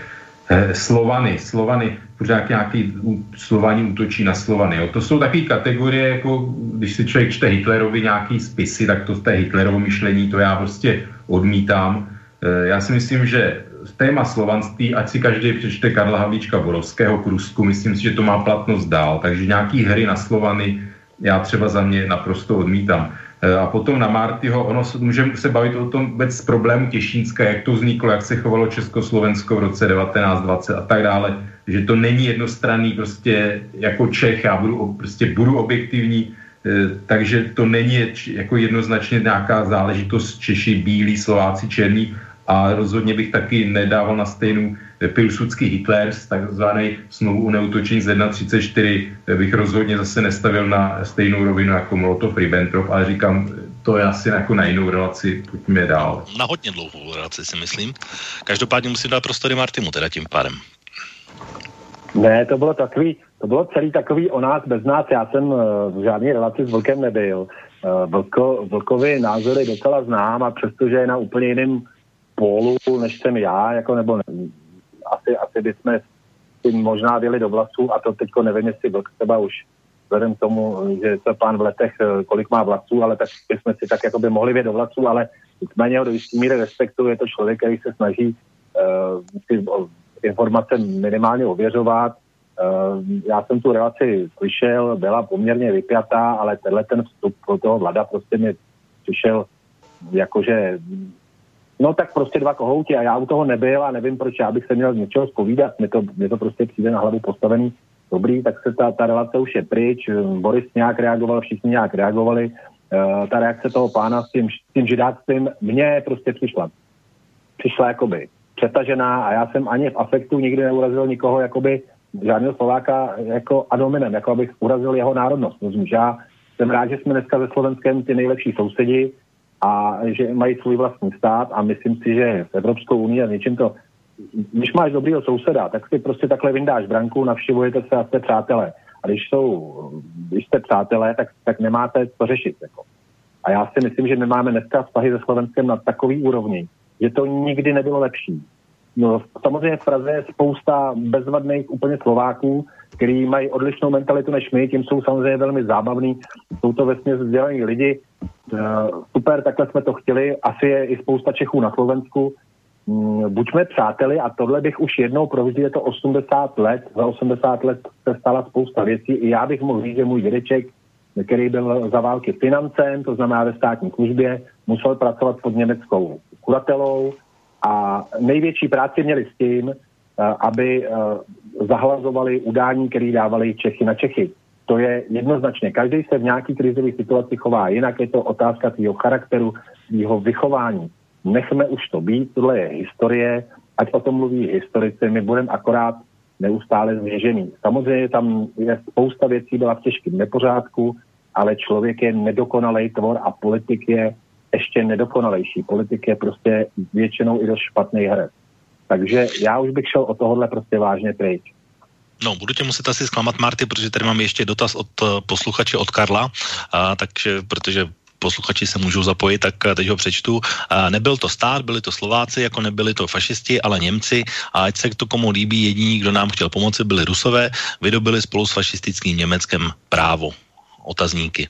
Eh, Slovany, Slovany, pořád nějaký Slovani útočí na Slovany. Jo. To jsou takové kategorie, jako když si člověk čte Hitlerovi nějaký spisy, tak to v té Hitlerovo myšlení, to já prostě odmítám. Eh, já si myslím, že téma slovanství, ať si každý přečte Karla Havlíčka Borovského k Rusku, myslím si, že to má platnost dál, takže nějaký hry na Slovany já třeba za mě naprosto odmítám. Eh, a potom na Martyho, ono můžeme se bavit o tom vůbec problému Těšínska, jak to vzniklo, jak se chovalo Československo v roce 1920 a tak dále, že to není jednostranný prostě jako Čech, já budu, prostě budu objektivní, eh, takže to není jako jednoznačně nějaká záležitost Češi, bílí, Slováci, černí, a rozhodně bych taky nedával na stejnou Pilsudský Hitlers, takzvaný smlouvu o neutočení z 1.34, bych rozhodně zase nestavil na stejnou rovinu jako Molotov-Ribbentrop, ale říkám, to je asi jako na jinou relaci, pojďme dál. Na hodně dlouhou relaci si myslím. Každopádně musím dát prostory Martimu teda tím pádem. Ne, to bylo takový, to bylo celý takový o nás bez nás. Já jsem eh, v žádné relaci s Vlkem nebyl. Eh, Vlko, Vlkovi názory docela znám a přestože je na úplně jiném pólu, než jsem já, jako nebo ne, asi, asi bychom si možná děli do vlasů a to teďko nevím, jestli byl třeba už vzhledem k tomu, že to pán v letech, eh, kolik má vlasů, ale tak bychom si tak jako by mohli vědět do vlasů, ale nicméně ho do jistý míry respektu, je to člověk, který se snaží uh, ty informace minimálně ověřovat. Uh, já jsem tu relaci slyšel, byla poměrně vypjatá, ale tenhle ten vstup pro toho vlada prostě mi přišel jakože No tak prostě dva kohouti a já u toho nebyl a nevím, proč já bych se měl z něčeho zpovídat. Mně to, mě to prostě přijde na hlavu postavený dobrý, tak se ta, ta relace už je pryč. Boris nějak reagoval, všichni nějak reagovali. Uh, ta reakce toho pána s tím, s tím židáctvím mně prostě přišla. Přišla jakoby přetažená a já jsem ani v afektu nikdy neurazil nikoho jakoby žádného Slováka jako adominem, jako abych urazil jeho národnost. Rozumíš, já jsem rád, že jsme dneska ve Slovenskem ty nejlepší sousedi, a že mají svůj vlastní stát a myslím si, že v Evropskou unii a něčím to, když máš dobrýho souseda, tak si prostě takhle vyndáš branku, navštěvujete se a jste přátelé. A když, jsou, když jste přátelé, tak, tak nemáte co řešit. Jako. A já si myslím, že my máme dneska vztahy se Slovenskem na takový úrovni, že to nikdy nebylo lepší. No, samozřejmě v Praze je spousta bezvadných úplně Slováků, kteří mají odlišnou mentalitu než my, tím jsou samozřejmě velmi zábavní, jsou to vesmě vzdělaní lidi, Uh, super, takhle jsme to chtěli. Asi je i spousta Čechů na Slovensku. Um, buďme přáteli a tohle bych už jednou provždy, je to 80 let, za 80 let se stala spousta věcí. I já bych mohl říct, že můj dědeček, který byl za války financem, to znamená ve státní službě, musel pracovat pod německou kuratelou a největší práci měli s tím, uh, aby uh, zahlazovali udání, který dávali Čechy na Čechy to je jednoznačně. Každý se v nějaký krizové situaci chová jinak, je to otázka tvýho charakteru, tvýho vychování. Nechme už to být, tohle je historie, ať o tom mluví historici, my budeme akorát neustále zvěžený. Samozřejmě tam je spousta věcí, byla v těžkém nepořádku, ale člověk je nedokonalý tvor a politik je ještě nedokonalejší. Politik je prostě většinou i dost špatný herec. Takže já už bych šel o tohohle prostě vážně pryč. No, budu tě muset asi zklamat, Marty, protože tady mám ještě dotaz od uh, posluchače, od Karla, a, takže, protože posluchači se můžou zapojit, tak eh, teď ho přečtu. Nebyl to stát, byli to Slováci, jako nebyli to fašisti, ale Němci a ať se to komu líbí, jediní, kdo nám chtěl pomoci, byli Rusové, vydobili spolu s fašistickým Německem právo. Otazníky.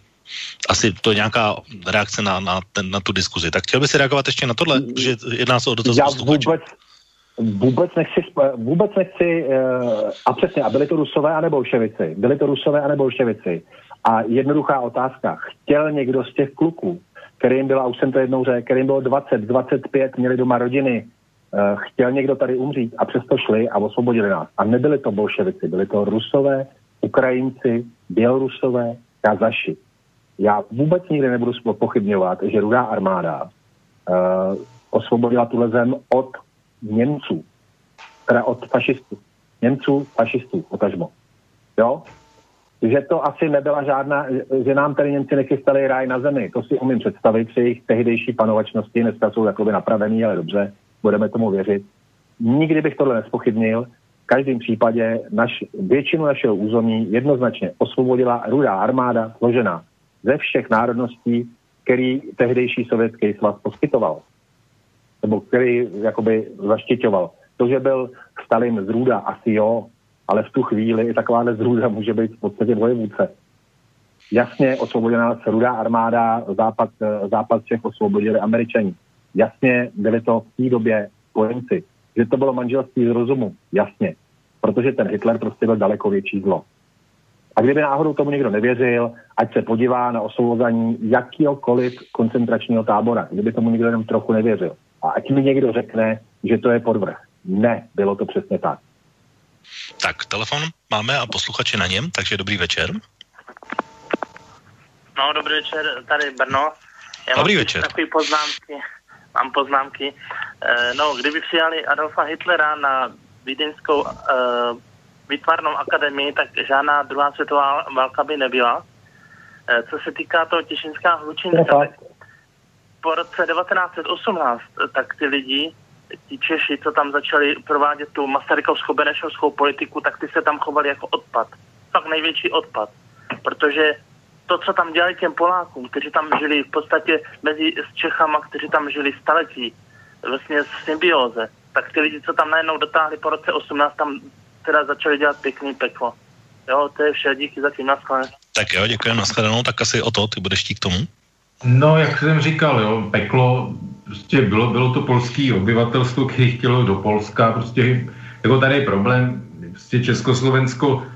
Asi to je nějaká reakce na, na, ten, na tu diskuzi. Tak chtěl by si reagovat ještě na tohle, že jedná se o dotaz Já vůbec, Vůbec nechci, vůbec nechci, uh, a přesně, a byli to Rusové a nebo bolševici, byli to Rusové a nebo bolševici. A jednoduchá otázka, chtěl někdo z těch kluků, kterým byla, už jsem to jednou řekl, kterým bylo 20, 25, měli doma rodiny, uh, chtěl někdo tady umřít a přesto šli a osvobodili nás. A nebyli to bolševici, byli to Rusové, Ukrajinci, Bělorusové, Kazaši. Já vůbec nikdy nebudu pochybňovat, že rudá armáda uh, osvobodila tuhle zem od Němců, teda od fašistů. Němců, fašistů, potažmo. Jo? Že to asi nebyla žádná, že nám tady Němci nechystali ráj na zemi. To si umím představit při jejich tehdejší panovačnosti. Dneska jsou jakoby napravený, ale dobře, budeme tomu věřit. Nikdy bych tohle nespochybnil. V každém případě naš, většinu našeho území jednoznačně osvobodila rudá armáda složená ze všech národností, který tehdejší sovětský svaz poskytoval nebo který jakoby zaštiťoval. To, že byl Stalin z Růda, asi jo, ale v tu chvíli i takováhle zrůda může být v podstatě vojevůdce. Jasně osvoboděná se rudá armáda, západ, eh, západ všech osvobodili američani. Jasně byli to v té době spojenci. Že to bylo manželství z rozumu, jasně. Protože ten Hitler prostě byl daleko větší zlo. A kdyby náhodou tomu někdo nevěřil, ať se podívá na osvobození jakýkoliv koncentračního tábora, kdyby tomu někdo jenom trochu nevěřil. A ať mi někdo řekne, že to je podvrh. Ne, bylo to přesně tak. Tak, telefon máme a posluchači na něm, takže dobrý večer. No, dobrý večer, tady Brno. Já dobrý mám večer. Takový poznámky, mám poznámky. E, no, kdyby přijali Adolfa Hitlera na Vídeňskou e, výtvarnou akademii, tak žádná druhá světová válka by nebyla. E, co se týká toho Těšinská hlučinka, tak po roce 1918, tak ty lidi ti Češi, co tam začali provádět tu Masarykovskou benešovskou politiku, tak ty se tam chovali jako odpad. Fakt největší odpad. Protože to, co tam dělali těm Polákům, kteří tam žili v podstatě mezi s Čechama, kteří tam žili staletí, vlastně v symbióze, tak ty lidi, co tam najednou dotáhli po roce 18, tam teda začali dělat pěkný peklo. Jo, to je vše, díky za tím naschledanou. Tak jo, děkujeme, naschledanou, tak asi o to, ty budeš chtít k tomu? No, jak jsem říkal, jo, peklo, prostě bylo, bylo to polský obyvatelstvo, který chtělo do Polska, prostě jako tady je problém, prostě Československo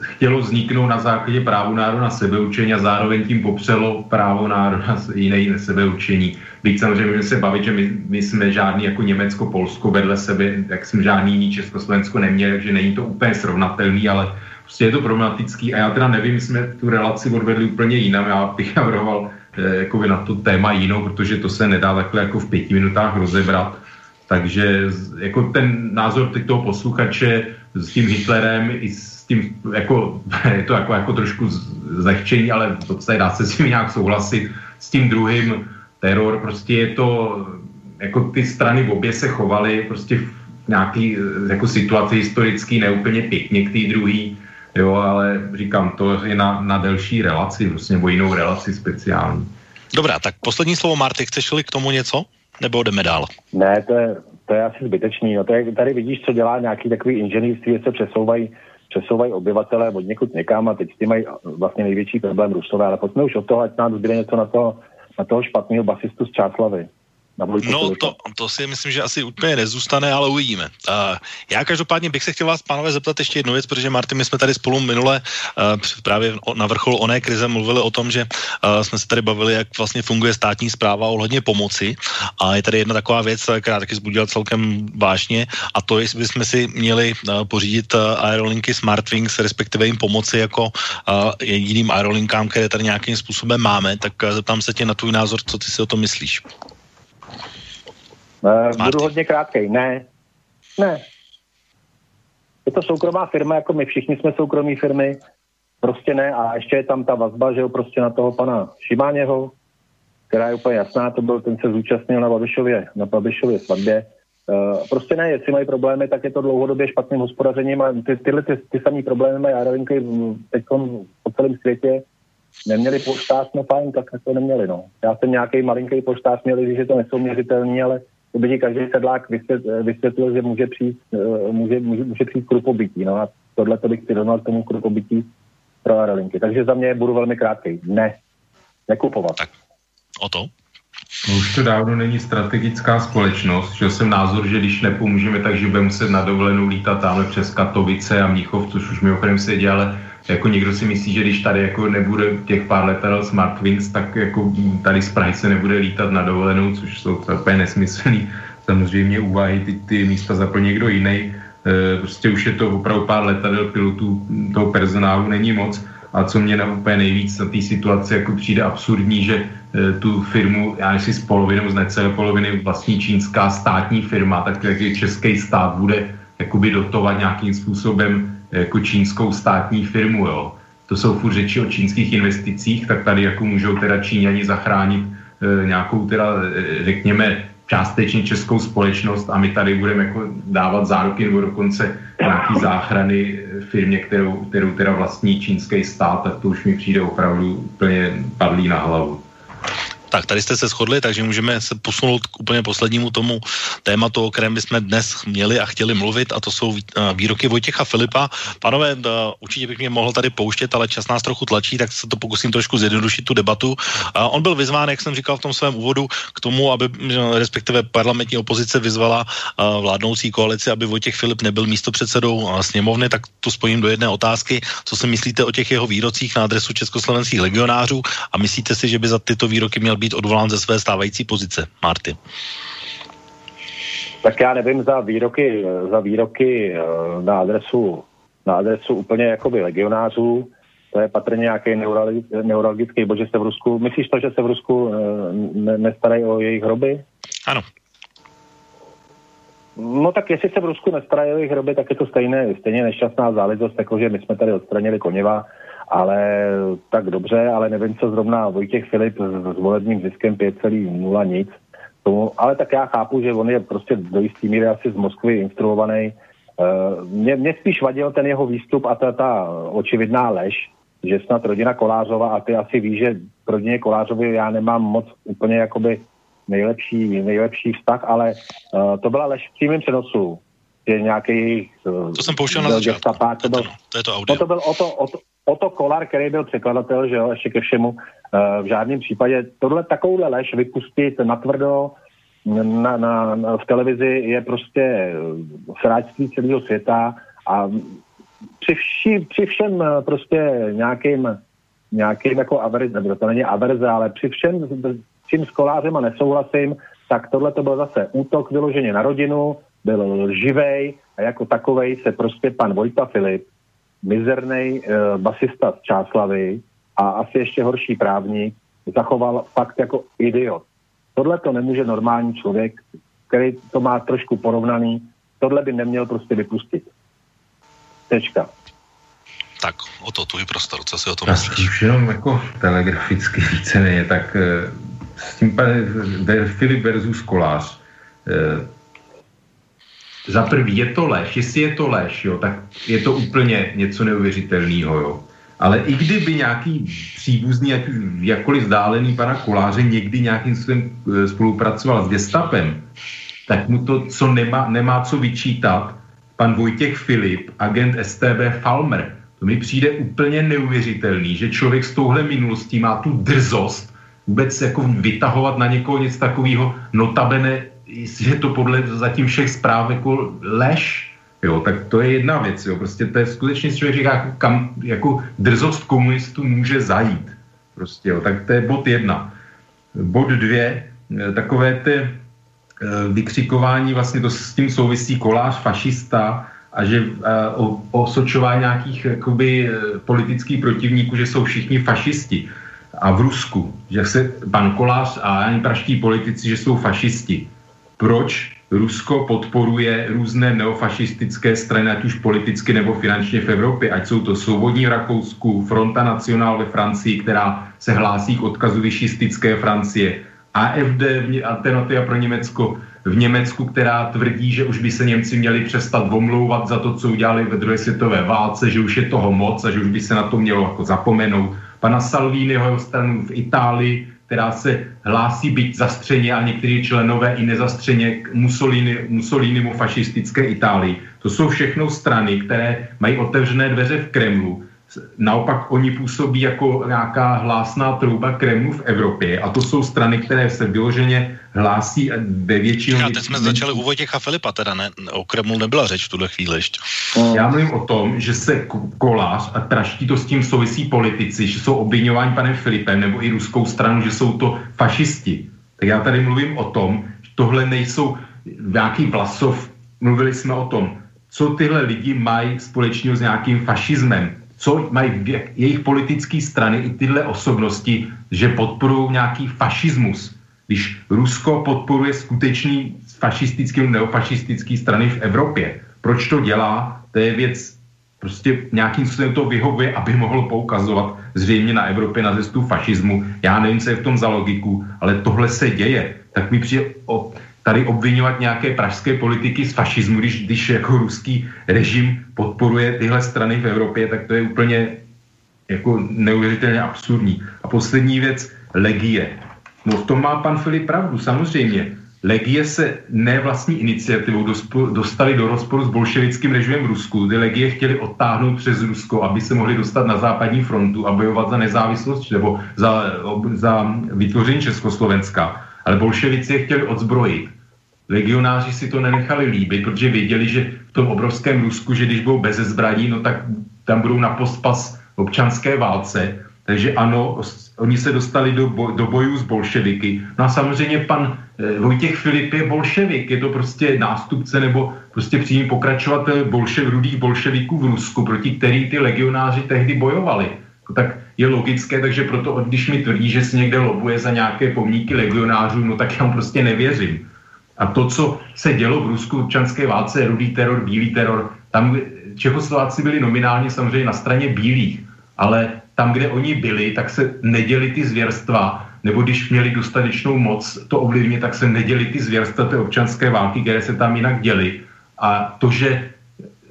chtělo vzniknout na základě právu národa na sebeučení a zároveň tím popřelo právo národa na jiné sebeučení. Byť samozřejmě můžeme se bavit, že my, my jsme žádný jako Německo, Polsko vedle sebe, jak jsme žádný jiný Československo neměli, takže není to úplně srovnatelný, ale prostě je to problematický a já teda nevím, jsme tu relaci odvedli úplně jinam, já bych navrhoval Eh, jakoby na to téma jinou, protože to se nedá takhle jako v pěti minutách rozebrat. Takže jako ten názor teď toho posluchače s tím Hitlerem i s tím, jako, je to jako, jako trošku zlehčení, ale to se dá se s tím nějak souhlasit. S tím druhým teror, prostě je to, jako ty strany v obě se chovaly prostě v nějaký jako situaci historický neúplně pěkně k té druhý, jo, ale říkám, to je na, na delší relaci, vlastně, nebo jinou relaci speciální. Dobrá, tak poslední slovo, Marty, chceš k tomu něco? Nebo jdeme dál? Ne, to je, to je asi zbytečný. No to je, tady vidíš, co dělá nějaký takový inženýrství, že se přesouvají přesouvají obyvatele od někud někam a teď ty mají vlastně největší problém Rusové, ale pojďme už od toho, ať nám zbyde něco na toho, na toho špatného basistu z Čáslavy na No to, to si myslím, že asi úplně nezůstane, ale uvidíme. Uh, já každopádně bych se chtěl vás, pánové, zeptat ještě jednu věc, protože Martin, my jsme tady spolu minule uh, právě na vrcholu oné krize mluvili o tom, že uh, jsme se tady bavili, jak vlastně funguje státní zpráva ohledně pomoci a je tady jedna taková věc, která taky zbudila celkem vážně a to, jestli bychom si měli uh, pořídit uh, aerolinky Smartwings, respektive jim pomoci jako uh, jediným aerolinkám, které tady nějakým způsobem máme, tak uh, zeptám se tě na tvůj názor, co ty si o tom myslíš. Uh, budu hodně krátkej. Ne. Ne. Je to soukromá firma, jako my všichni jsme soukromí firmy. Prostě ne. A ještě je tam ta vazba, že jo, prostě na toho pana Šimáněho, která je úplně jasná, to byl, ten se zúčastnil na Babišově, na Babišově svatbě. Uh, prostě ne, jestli mají problémy, tak je to dlouhodobě špatným hospodařením a ty, tyhle ty, ty samé problémy mají aerolinky teď po celém světě. Neměli poštář, no fajn, tak to neměli, no. Já jsem nějaký malinký poštář měl, když je to nesouměřitelný, ale to by ti každý sedlák vysvětlil, že může přijít, eh, může, může, může přijít krupobytí. No a tohle to bych přirovnal k tomu krupobytí pro aerolinky. Takže za mě budu velmi krátký. Ne. Nekupovat. Tak. O to? No už to dávno není strategická společnost, že jsem názor, že když nepomůžeme, takže budeme muset na dovolenou lítat tamhle přes Katovice a Mnichov, což už mimochodem se děje, ale jako někdo si myslí, že když tady jako nebude těch pár letadel Smartwings, tak jako tady z Prahy se nebude lítat na dovolenou, což jsou úplně nesmyslný. Samozřejmě úvahy, ty, ty místa zaplní někdo jiný. E, prostě už je to opravdu pár letadel pilotů, toho personálu není moc. A co mě na úplně nejvíc na té situaci jako přijde absurdní, že e, tu firmu, já si s polovinou, z necelé poloviny vlastní čínská státní firma, tak jak český stát bude jakoby dotovat nějakým způsobem jako čínskou státní firmu, jo. To jsou furt řeči o čínských investicích, tak tady jako můžou teda Číňani zachránit e, nějakou teda, e, řekněme, částečně českou společnost a my tady budeme jako dávat záruky nebo dokonce nějaký záchrany firmě, kterou, kterou teda vlastní čínský stát, tak to už mi přijde opravdu úplně padlý na hlavu. Tak, tady jste se shodli, takže můžeme se posunout k úplně poslednímu tomu tématu, o kterém bychom dnes měli a chtěli mluvit, a to jsou výroky Vojtěcha Filipa. Panové, určitě bych mě mohl tady pouštět, ale čas nás trochu tlačí, tak se to pokusím trošku zjednodušit tu debatu. On byl vyzván, jak jsem říkal v tom svém úvodu, k tomu, aby respektive parlamentní opozice vyzvala vládnoucí koalici, aby Vojtěch Filip nebyl místopředsedou sněmovny, tak to spojím do jedné otázky. Co si myslíte o těch jeho výrocích na adresu československých legionářů a myslíte si, že by za tyto výroky měl být odvolán ze své stávající pozice? Marty. Tak já nevím za výroky, za výroky eh, na adresu, na adresu úplně jakoby legionářů. To je patrně nějaký neurologický bod, že se v Rusku, myslíš to, že se v Rusku eh, ne, nestarají o jejich hroby? Ano. No tak jestli se v Rusku nestarají o jejich hroby, tak je to stejné, stejně nešťastná záležitost, jakože my jsme tady odstranili Koněva, ale tak dobře, ale nevím, co zrovna Vojtěch Filip s, s volebním ziskem 5,0 nic. Tomu, ale tak já chápu, že on je prostě do jistý míry asi z Moskvy instruovaný. Uh, mě, mě spíš vadil ten jeho výstup a ta, ta očividná lež, že snad rodina Kolářova, a ty asi víš, že rodině Kolářovi já nemám moc úplně jakoby nejlepší, nejlepší vztah, ale uh, to byla lež v přímém přenosu, že nějaký... Uh, to jsem pouštěl na začátku. To, byl, to je to audio. No to byl o to, o to, Oto Kolar, který byl překladatel, že jo, ještě ke všemu, uh, v žádném případě. Tohle takovouhle lež vypustit natvrdo na, na, na, v televizi je prostě sráčství celého světa a při, vši, při všem eh, prostě nějakým, nějakým jako averze, nebo to není averze, ale při všem, čím s kolářem a nesouhlasím, tak tohle to byl zase útok vyloženě na rodinu, byl lživej a jako takovej se prostě pan Vojta Filip mizerný uh, basista z Čáslavy a asi ještě horší právník zachoval fakt jako idiot. Tohle to nemůže normální člověk, který to má trošku porovnaný, tohle by neměl prostě vypustit. Tečka. Tak, o to tvůj prostor, co si o tom myslíš? Už jenom jako telegraficky víceméně, tak eh, s tím pane Filip versus Kolář, eh, za prvý je to lež, jestli je to lež, jo, tak je to úplně něco neuvěřitelného, jo. Ale i kdyby nějaký příbuzný, jak, jakkoliv vzdálený pana Koláře někdy nějakým způsobem e, spolupracoval s gestapem, tak mu to, co nemá, nemá co vyčítat, pan Vojtěch Filip, agent STB Falmer, to mi přijde úplně neuvěřitelný, že člověk s touhle minulostí má tu drzost vůbec jako vytahovat na někoho něco takového, notabene je to podle zatím všech zpráv jako lež, jo, tak to je jedna věc, jo, prostě to je skutečně, člověk říká, kam jako drzost komunistů může zajít, prostě, jo, tak to je bod jedna. Bod dvě, eh, takové ty eh, vykřikování, vlastně to s tím souvisí kolář, fašista, a že o, osočování nějakých jakoby, politických protivníků, že jsou všichni fašisti. A v Rusku, že se pan Kolář a ani praští politici, že jsou fašisti proč Rusko podporuje různé neofašistické strany, ať už politicky nebo finančně v Evropě, ať jsou to Svobodní v Rakousku, Fronta Nacionál ve Francii, která se hlásí k odkazu vyšistické Francie, AFD, Alternativa pro Německo, v Německu, která tvrdí, že už by se Němci měli přestat omlouvat za to, co udělali ve druhé světové válce, že už je toho moc a že už by se na to mělo jako zapomenout. Pana Salviniho stranu v Itálii, která se hlásí být zastřeně a někteří členové i nezastřeně k Mussolini, Mussolinimu fašistické Itálii. To jsou všechno strany, které mají otevřené dveře v Kremlu Naopak oni působí jako nějaká hlásná trouba Kremlu v Evropě a to jsou strany, které se vyloženě hlásí ve většinou... A teď jsme začali u Vojtěcha Filipa, teda ne, o Kremlu nebyla řeč v tuhle chvíli ještě. Já mluvím o tom, že se kolář a traští to s tím souvisí politici, že jsou obvinováni panem Filipem nebo i ruskou stranu, že jsou to fašisti. Tak já tady mluvím o tom, že tohle nejsou nějaký Vlasov, mluvili jsme o tom, co tyhle lidi mají společného s nějakým fašismem co mají jejich politické strany i tyhle osobnosti, že podporují nějaký fašismus. Když Rusko podporuje skutečný fašistický nebo neofašistický strany v Evropě, proč to dělá, to je věc, prostě nějakým způsobem to vyhovuje, aby mohlo poukazovat zřejmě na Evropě na cestu fašismu. Já nevím, co je v tom za logiku, ale tohle se děje. Tak mi přijde o, tady obvinovat nějaké pražské politiky z fašismu, když, když jako ruský režim podporuje tyhle strany v Evropě, tak to je úplně jako neuvěřitelně absurdní. A poslední věc, legie. No v tom má pan Filip pravdu, samozřejmě. Legie se ne vlastní iniciativou dostali do rozporu s bolševickým režimem v Rusku, kdy legie chtěli odtáhnout přes Rusko, aby se mohli dostat na západní frontu a bojovat za nezávislost nebo za, za vytvoření Československa. Ale bolševici je chtěli odzbrojit. Legionáři si to nenechali líbit, protože věděli, že v tom obrovském Rusku, že když budou bez zbraní, no tak tam budou na pospas občanské válce. Takže ano, oni se dostali do, boj, do bojů s bolševiky. No a samozřejmě pan e, Vojtěch Filip je bolševik, je to prostě nástupce nebo prostě přímý pokračovatel bolšev, rudých bolševiků v Rusku, proti který ty legionáři tehdy bojovali. No tak je logické, takže proto, když mi tvrdí, že si někde lobuje za nějaké pomníky legionářů, no tak já mu prostě nevěřím. A to, co se dělo v Rusku občanské válce, rudý teror, bílý teror, tam Čechoslováci byli nominálně samozřejmě na straně bílých, ale tam, kde oni byli, tak se neděli ty zvěrstva, nebo když měli dostatečnou moc to ovlivnit, tak se neděli ty zvěrstva té občanské války, které se tam jinak děly. A to, že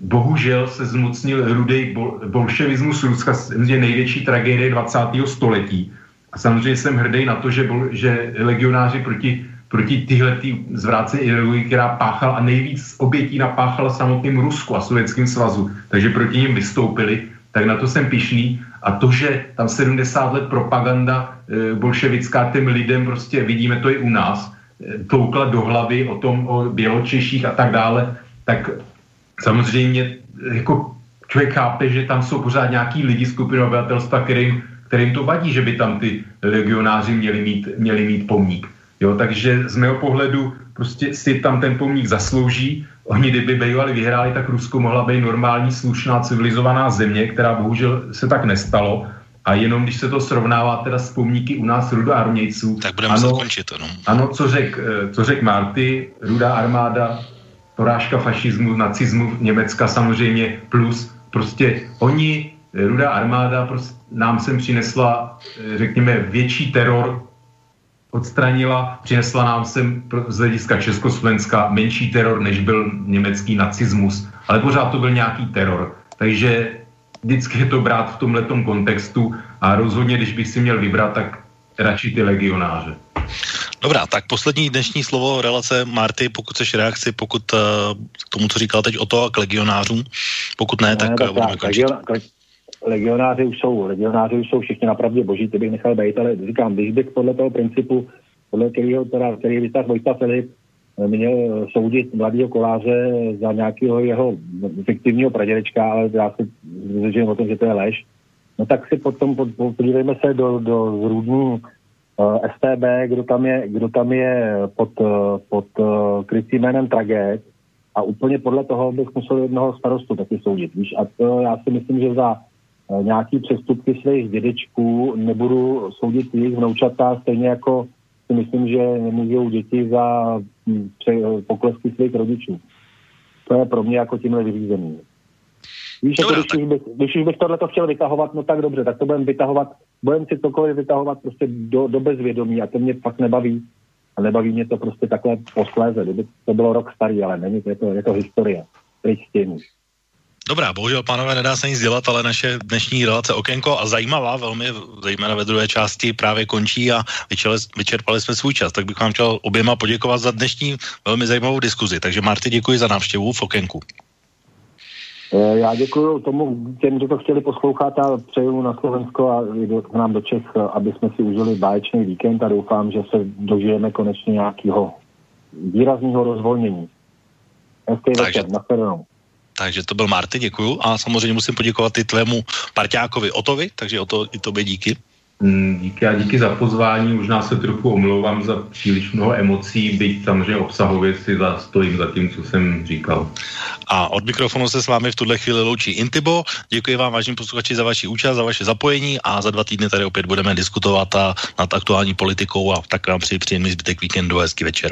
bohužel se zmocnil rudý bol, bolševismus Ruska, je největší tragédie 20. století. A samozřejmě jsem hrdý na to, že, bol, že legionáři proti, proti tyhle tý zvrácené ideologii, která páchala a nejvíc obětí napáchala samotným Rusku a Sovětským svazu, takže proti ním vystoupili, tak na to jsem pišný a to, že tam 70 let propaganda e, bolševická těm lidem, prostě vidíme to i u nás, e, toukla do hlavy o tom, o Běločeších a tak dále, tak samozřejmě jako člověk chápe, že tam jsou pořád nějaký lidi, skupiny obyvatelstva, kterým, kterým to vadí, že by tam ty legionáři měli mít, měli mít pomník. Jo, takže z mého pohledu prostě si tam ten pomník zaslouží. Oni, kdyby bývali vyhráli, tak Rusko mohla být normální, slušná, civilizovaná země, která bohužel se tak nestalo. A jenom když se to srovnává teda s pomníky u nás rudoarmějců. Tak budeme ano, končit, ano. Ano, co řekl eh, co řek Marty, rudá armáda, porážka fašismu, nacismu Německa samozřejmě, plus prostě oni, eh, rudá armáda prostě nám sem přinesla, eh, řekněme, větší teror odstranila, přinesla nám sem z hlediska Československa menší teror, než byl německý nacismus, ale pořád to byl nějaký teror. Takže vždycky je to brát v tomhletom kontextu a rozhodně, když bych si měl vybrat, tak radši ty legionáře. Dobrá, tak poslední dnešní slovo relace Marty, pokud chceš reakci, pokud uh, k tomu, co říkal teď o to, k legionářům, pokud ne, ne tak, tak budeme končit. Legion, legionáři už jsou, legionáři už jsou všichni napravdě boží, ty bych nechal být, ale říkám, když bych podle toho principu, podle kterého, teda, který vytáhl Vojta Filip, eh, měl soudit mladého koláře za nějakého jeho fiktivního pradědečka, ale já si zvěřím o tom, že to je lež, no tak si potom podívejme se do, do zrůdní eh, STB, kdo tam je, kdo tam je pod, uh, pod uh, krycím jménem Tragéd a úplně podle toho bych musel jednoho starostu taky soudit. Víš? A to já si myslím, že za Eh, nějaký přestupky svých dědečků, nebudu soudit jejich vnoučata, stejně jako si myslím, že nemůžou děti za hm, poklesky svých rodičů. To je pro mě jako tímhle vyřízený. Víš, jako když, už bych, když už bych tohle chtěl vytahovat, no tak dobře, tak to budeme vytahovat, budeme si cokoliv vytahovat prostě do, do bezvědomí a to mě fakt nebaví. A nebaví mě to prostě takhle posléze. Kdyby to bylo rok starý, ale není to, je to, je to historie. Pryč s tím. Dobrá, bohužel, pánové, nedá se nic dělat, ale naše dnešní relace Okénko a zajímavá, velmi zejména ve druhé části právě končí a vyčerpali, vyčerpali jsme svůj čas. Tak bych vám chtěl oběma poděkovat za dnešní velmi zajímavou diskuzi. Takže Marty, děkuji za návštěvu v Okénku. Eh, já děkuji tomu těm, kdo to chtěli poslouchat a přeju na Slovensko a k nám do Čech, aby jsme si užili báječný víkend a doufám, že se dožijeme konečně nějakého výrazného rozvolnění. Hezký večer, na takže to byl Marty, děkuju. A samozřejmě musím poděkovat i tvému parťákovi Otovi, takže o to i tobě díky. Mm, díky a díky za pozvání. Možná se trochu omlouvám za příliš mnoho emocí, byť samozřejmě obsahově si stojím za tím, co jsem říkal. A od mikrofonu se s vámi v tuhle chvíli loučí Intibo. Děkuji vám, vážení posluchači, za vaši účast, za vaše zapojení a za dva týdny tady opět budeme diskutovat a nad aktuální politikou a tak vám přeji příjemný zbytek víkendu a hezký večer.